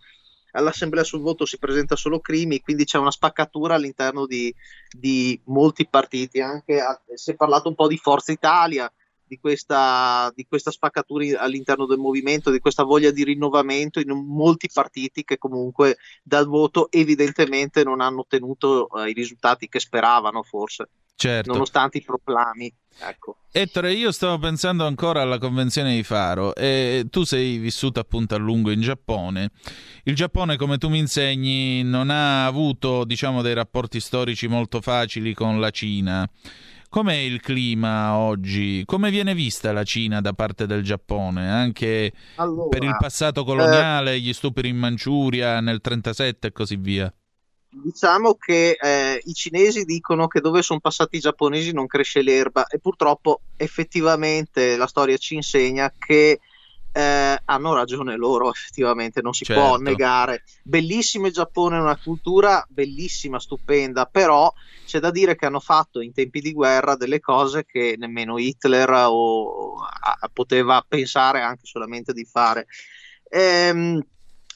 all'assemblea sul voto si presenta solo Crimi, quindi c'è una spaccatura all'interno di, di molti partiti, anche si è parlato un po' di Forza Italia, di questa, di questa spaccatura all'interno del movimento, di questa voglia di rinnovamento in molti partiti che comunque dal voto evidentemente non hanno ottenuto eh, i risultati che speravano forse. Certo. nonostante i proclami. Ecco. Ettore, io stavo pensando ancora alla convenzione di Faro e tu sei vissuto appunto a lungo in Giappone. Il Giappone, come tu mi insegni, non ha avuto, diciamo, dei rapporti storici molto facili con la Cina. Com'è il clima oggi? Come viene vista la Cina da parte del Giappone? Anche allora, per il passato coloniale, eh, gli stupri in Manciuria nel 1937 e così via. Diciamo che eh, i cinesi dicono che dove sono passati i giapponesi non cresce l'erba e purtroppo effettivamente la storia ci insegna che eh, hanno ragione loro, effettivamente, non si certo. può negare. Bellissimo il Giappone, una cultura bellissima, stupenda, però c'è da dire che hanno fatto in tempi di guerra delle cose che nemmeno Hitler o, a, poteva pensare anche solamente di fare. Ehm,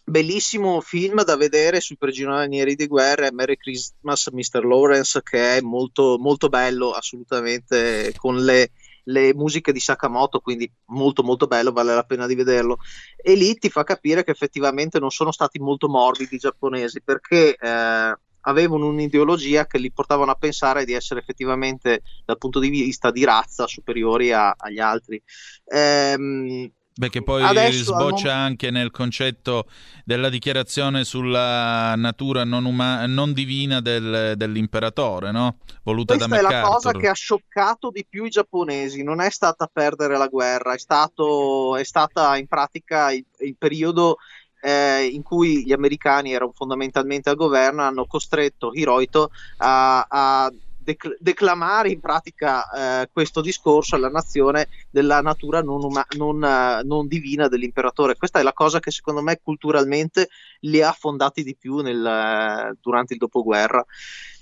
bellissimo film da vedere sui prigionieri di guerra Merry Christmas Mr. Lawrence che è molto, molto bello assolutamente con le le musiche di Sakamoto, quindi molto molto bello, vale la pena di vederlo. E lì ti fa capire che effettivamente non sono stati molto morbidi i giapponesi perché eh, avevano un'ideologia che li portavano a pensare di essere effettivamente dal punto di vista di razza superiori a, agli altri. Ehm, Beh, che poi Adesso, sboccia non... anche nel concetto della dichiarazione sulla natura non, uma- non divina del, dell'imperatore, no? Voluta Questa da MacArthur. è la cosa che ha scioccato di più i giapponesi, non è stata perdere la guerra, è, stato, è stata in pratica il, il periodo eh, in cui gli americani erano fondamentalmente al governo hanno costretto Hirohito a, a dec- declamare in pratica eh, questo discorso alla nazione della natura non, uma- non, uh, non, divina dell'imperatore. Questa è la cosa che secondo me culturalmente li ha fondati di più nel, uh, durante il dopoguerra.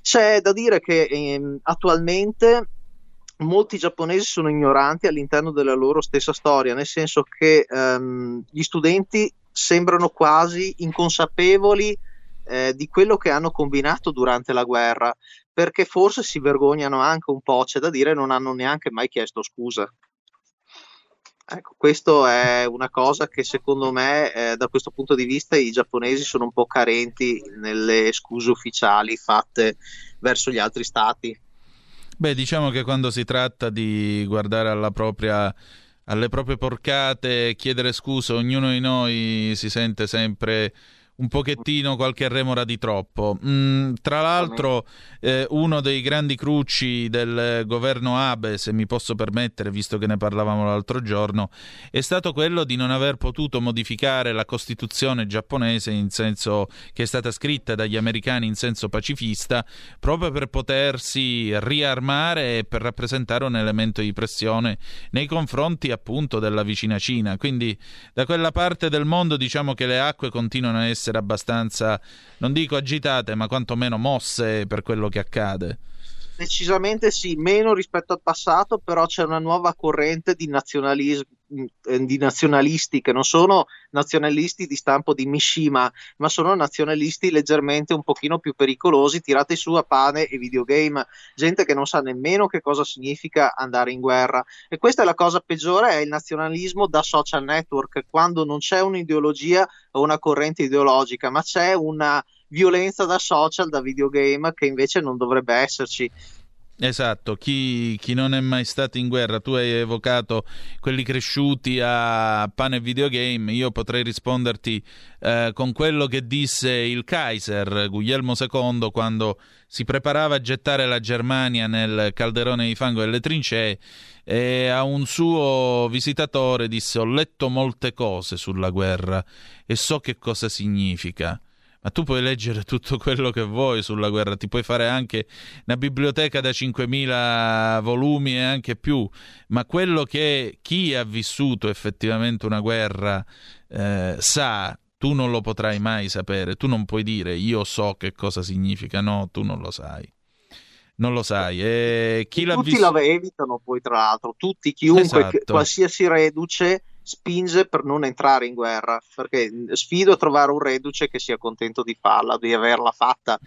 C'è da dire che ehm, attualmente molti giapponesi sono ignoranti all'interno della loro stessa storia, nel senso che ehm, gli studenti sembrano quasi inconsapevoli eh, di quello che hanno combinato durante la guerra, perché forse si vergognano anche un po', c'è da dire, non hanno neanche mai chiesto scusa. Ecco, questo è una cosa che secondo me, eh, da questo punto di vista, i giapponesi sono un po' carenti nelle scuse ufficiali fatte verso gli altri stati. Beh, diciamo che quando si tratta di guardare alla propria alle proprie porcate, chiedere scusa, ognuno di noi si sente sempre un pochettino qualche remora di troppo. Mm, tra l'altro, eh, uno dei grandi crucci del governo Abe, se mi posso permettere, visto che ne parlavamo l'altro giorno, è stato quello di non aver potuto modificare la Costituzione giapponese in senso che è stata scritta dagli americani in senso pacifista, proprio per potersi riarmare e per rappresentare un elemento di pressione nei confronti appunto della vicina Cina. Quindi da quella parte del mondo diciamo che le acque continuano a essere essere abbastanza, non dico agitate, ma quantomeno mosse per quello che accade. Decisamente sì, meno rispetto al passato, però c'è una nuova corrente di, eh, di nazionalisti che non sono nazionalisti di stampo di Mishima, ma sono nazionalisti leggermente un pochino più pericolosi, tirati su a pane e videogame, gente che non sa nemmeno che cosa significa andare in guerra. E questa è la cosa peggiore, è il nazionalismo da social network, quando non c'è un'ideologia o una corrente ideologica, ma c'è una violenza da social, da videogame, che invece non dovrebbe esserci. Esatto, chi, chi, non è mai stato in guerra, tu hai evocato quelli cresciuti a pane e videogame, io potrei risponderti eh, con quello che disse il Kaiser Guglielmo II quando si preparava a gettare la Germania nel calderone di fango delle trincee e a un suo visitatore disse ho letto molte cose sulla guerra e so che cosa significa ma tu puoi leggere tutto quello che vuoi sulla guerra, ti puoi fare anche una biblioteca da 5.000 volumi e anche più, ma quello che chi ha vissuto effettivamente una guerra eh, sa, tu non lo potrai mai sapere, tu non puoi dire io so che cosa significa, no, tu non lo sai. Non lo sai. E chi tutti la evitano poi, tra l'altro, tutti, chiunque, esatto. qualsiasi reduce spinge per non entrare in guerra, perché sfido a trovare un reduce che sia contento di farla, di averla fatta.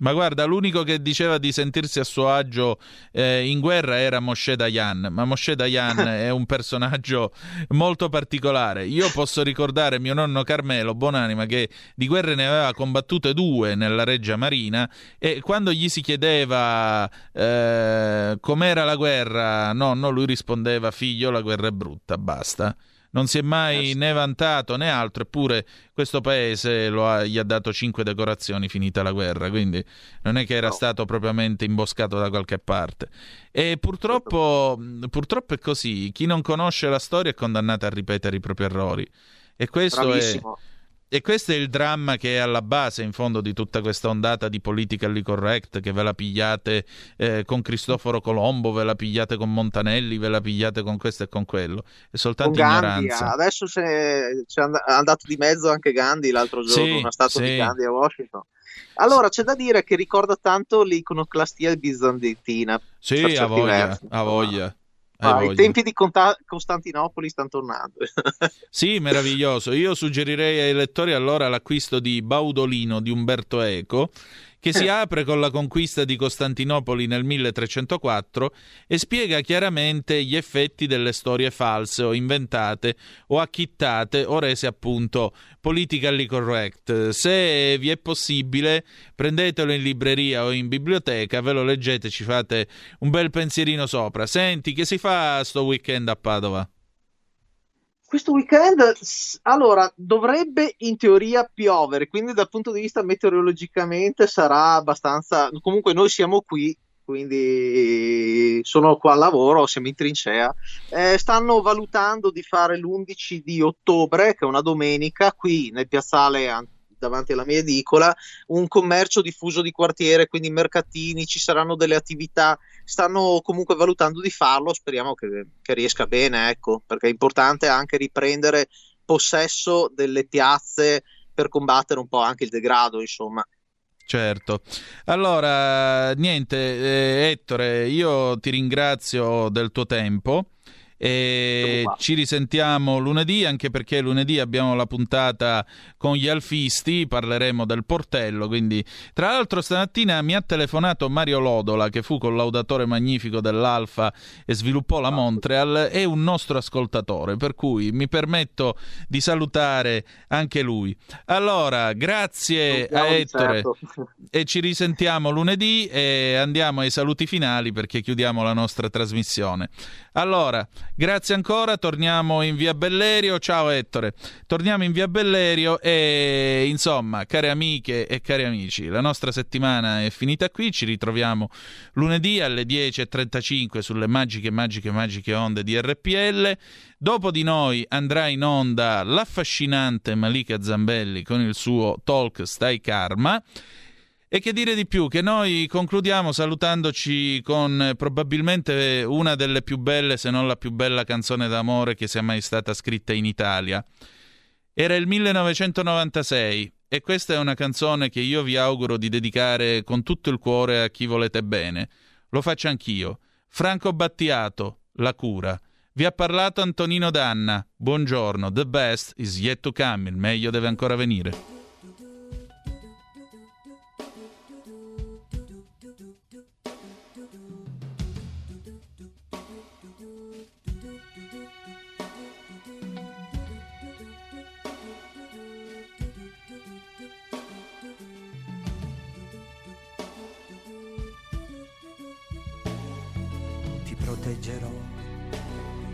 Ma guarda, l'unico che diceva di sentirsi a suo agio eh, in guerra era Moshe Dayan, ma Moshe Dayan è un personaggio molto particolare. Io posso ricordare mio nonno Carmelo, buonanima, che di guerre ne aveva combattute due nella Reggia Marina e quando gli si chiedeva eh, com'era la guerra, nonno, lui rispondeva figlio, la guerra è brutta, basta non si è mai né vantato né altro, eppure questo paese ha, gli ha dato cinque decorazioni finita la guerra, quindi non è che era no. stato propriamente imboscato da qualche parte. E purtroppo, purtroppo, è così, chi non conosce la storia è condannato a ripetere i propri errori. E questo Bravissimo. è e questo è il dramma che è alla base, in fondo, di tutta questa ondata di politically correct che ve la pigliate eh, con Cristoforo Colombo, ve la pigliate con Montanelli, ve la pigliate con questo e con quello. È soltanto con ignoranza. Gandhi, adesso c'è, c'è andato di mezzo anche Gandhi l'altro giorno, sì, una statua sì. di Gandhi a Washington. Allora, c'è da dire che ricorda tanto l'iconoclastia bizantina. Sì, a voglia, a voglia. Ah, I tempi di Conta- Costantinopoli stanno tornando. sì, meraviglioso. Io suggerirei ai lettori allora l'acquisto di Baudolino di Umberto Eco, che si apre con la conquista di Costantinopoli nel 1304 e spiega chiaramente gli effetti delle storie false o inventate o acchittate o rese appunto politically correct. Se vi è possibile, prendetelo in libreria o in biblioteca, ve lo leggete, ci fate un bel pensierino sopra. Senti, che si fa sto weekend a Padova? Questo weekend allora dovrebbe in teoria piovere, quindi dal punto di vista meteorologicamente sarà abbastanza. Comunque, noi siamo qui, quindi sono qua al lavoro, siamo in trincea. Eh, stanno valutando di fare l'11 di ottobre, che è una domenica, qui nel piazzale davanti alla mia edicola, un commercio diffuso di quartiere, quindi mercatini, ci saranno delle attività, stanno comunque valutando di farlo, speriamo che, che riesca bene, ecco, perché è importante anche riprendere possesso delle piazze per combattere un po' anche il degrado, insomma. Certo. Allora, niente, eh, Ettore, io ti ringrazio del tuo tempo. E ci risentiamo lunedì, anche perché lunedì abbiamo la puntata con gli alfisti, parleremo del portello. Quindi, tra l'altro, stamattina mi ha telefonato Mario Lodola, che fu collaudatore magnifico dell'Alfa e sviluppò la Montreal, è un nostro ascoltatore, per cui mi permetto di salutare anche lui. Allora, grazie a Ettore certo. e ci risentiamo lunedì e andiamo ai saluti finali perché chiudiamo la nostra trasmissione. Allora, grazie ancora, torniamo in via Bellerio. Ciao Ettore, torniamo in via Bellerio e insomma, care amiche e cari amici, la nostra settimana è finita qui. Ci ritroviamo lunedì alle 10.35 sulle magiche, magiche, magiche onde di RPL. Dopo di noi andrà in onda l'affascinante Malika Zambelli con il suo talk Stai Karma. E che dire di più? Che noi concludiamo salutandoci con eh, probabilmente una delle più belle, se non la più bella canzone d'amore che sia mai stata scritta in Italia. Era il 1996 e questa è una canzone che io vi auguro di dedicare con tutto il cuore a chi volete bene. Lo faccio anch'io. Franco Battiato, La cura. Vi ha parlato Antonino Danna. Buongiorno. The best is yet to come. Il meglio deve ancora venire.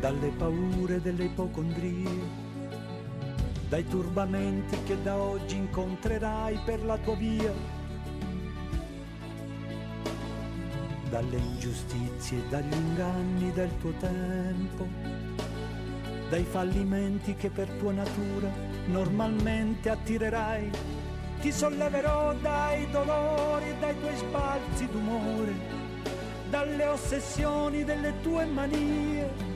Dalle paure delle ipocondrie, dai turbamenti che da oggi incontrerai per la tua via, dalle ingiustizie dagli inganni del tuo tempo, dai fallimenti che per tua natura normalmente attirerai. Ti solleverò dai dolori e dai tuoi sbalzi d'umore, dalle ossessioni delle tue manie.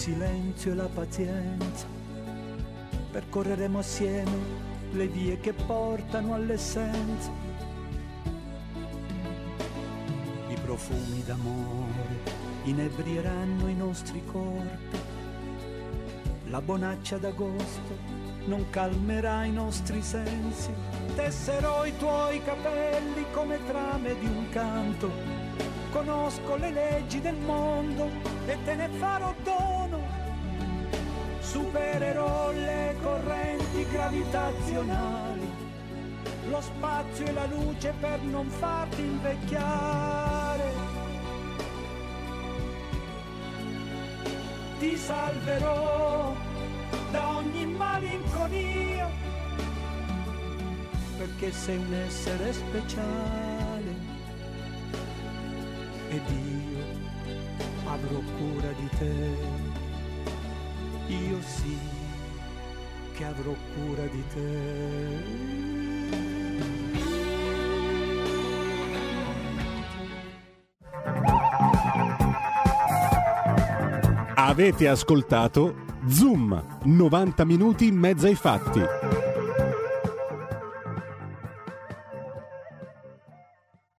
Silenzio e la pazienza. Percorreremo assieme le vie che portano all'essenza. I profumi d'amore inebrieranno i nostri corpi. La bonaccia d'agosto non calmerà i nostri sensi. Tesserò i tuoi capelli come trame di un canto. Conosco le leggi del mondo e te ne farò dono. Supererò le correnti gravitazionali, lo spazio e la luce per non farti invecchiare. Ti salverò da ogni malinconia, perché sei un essere speciale ed io avrò cura di te. Io sì che avrò cura di te. Avete ascoltato Zoom, 90 minuti in mezzo ai fatti.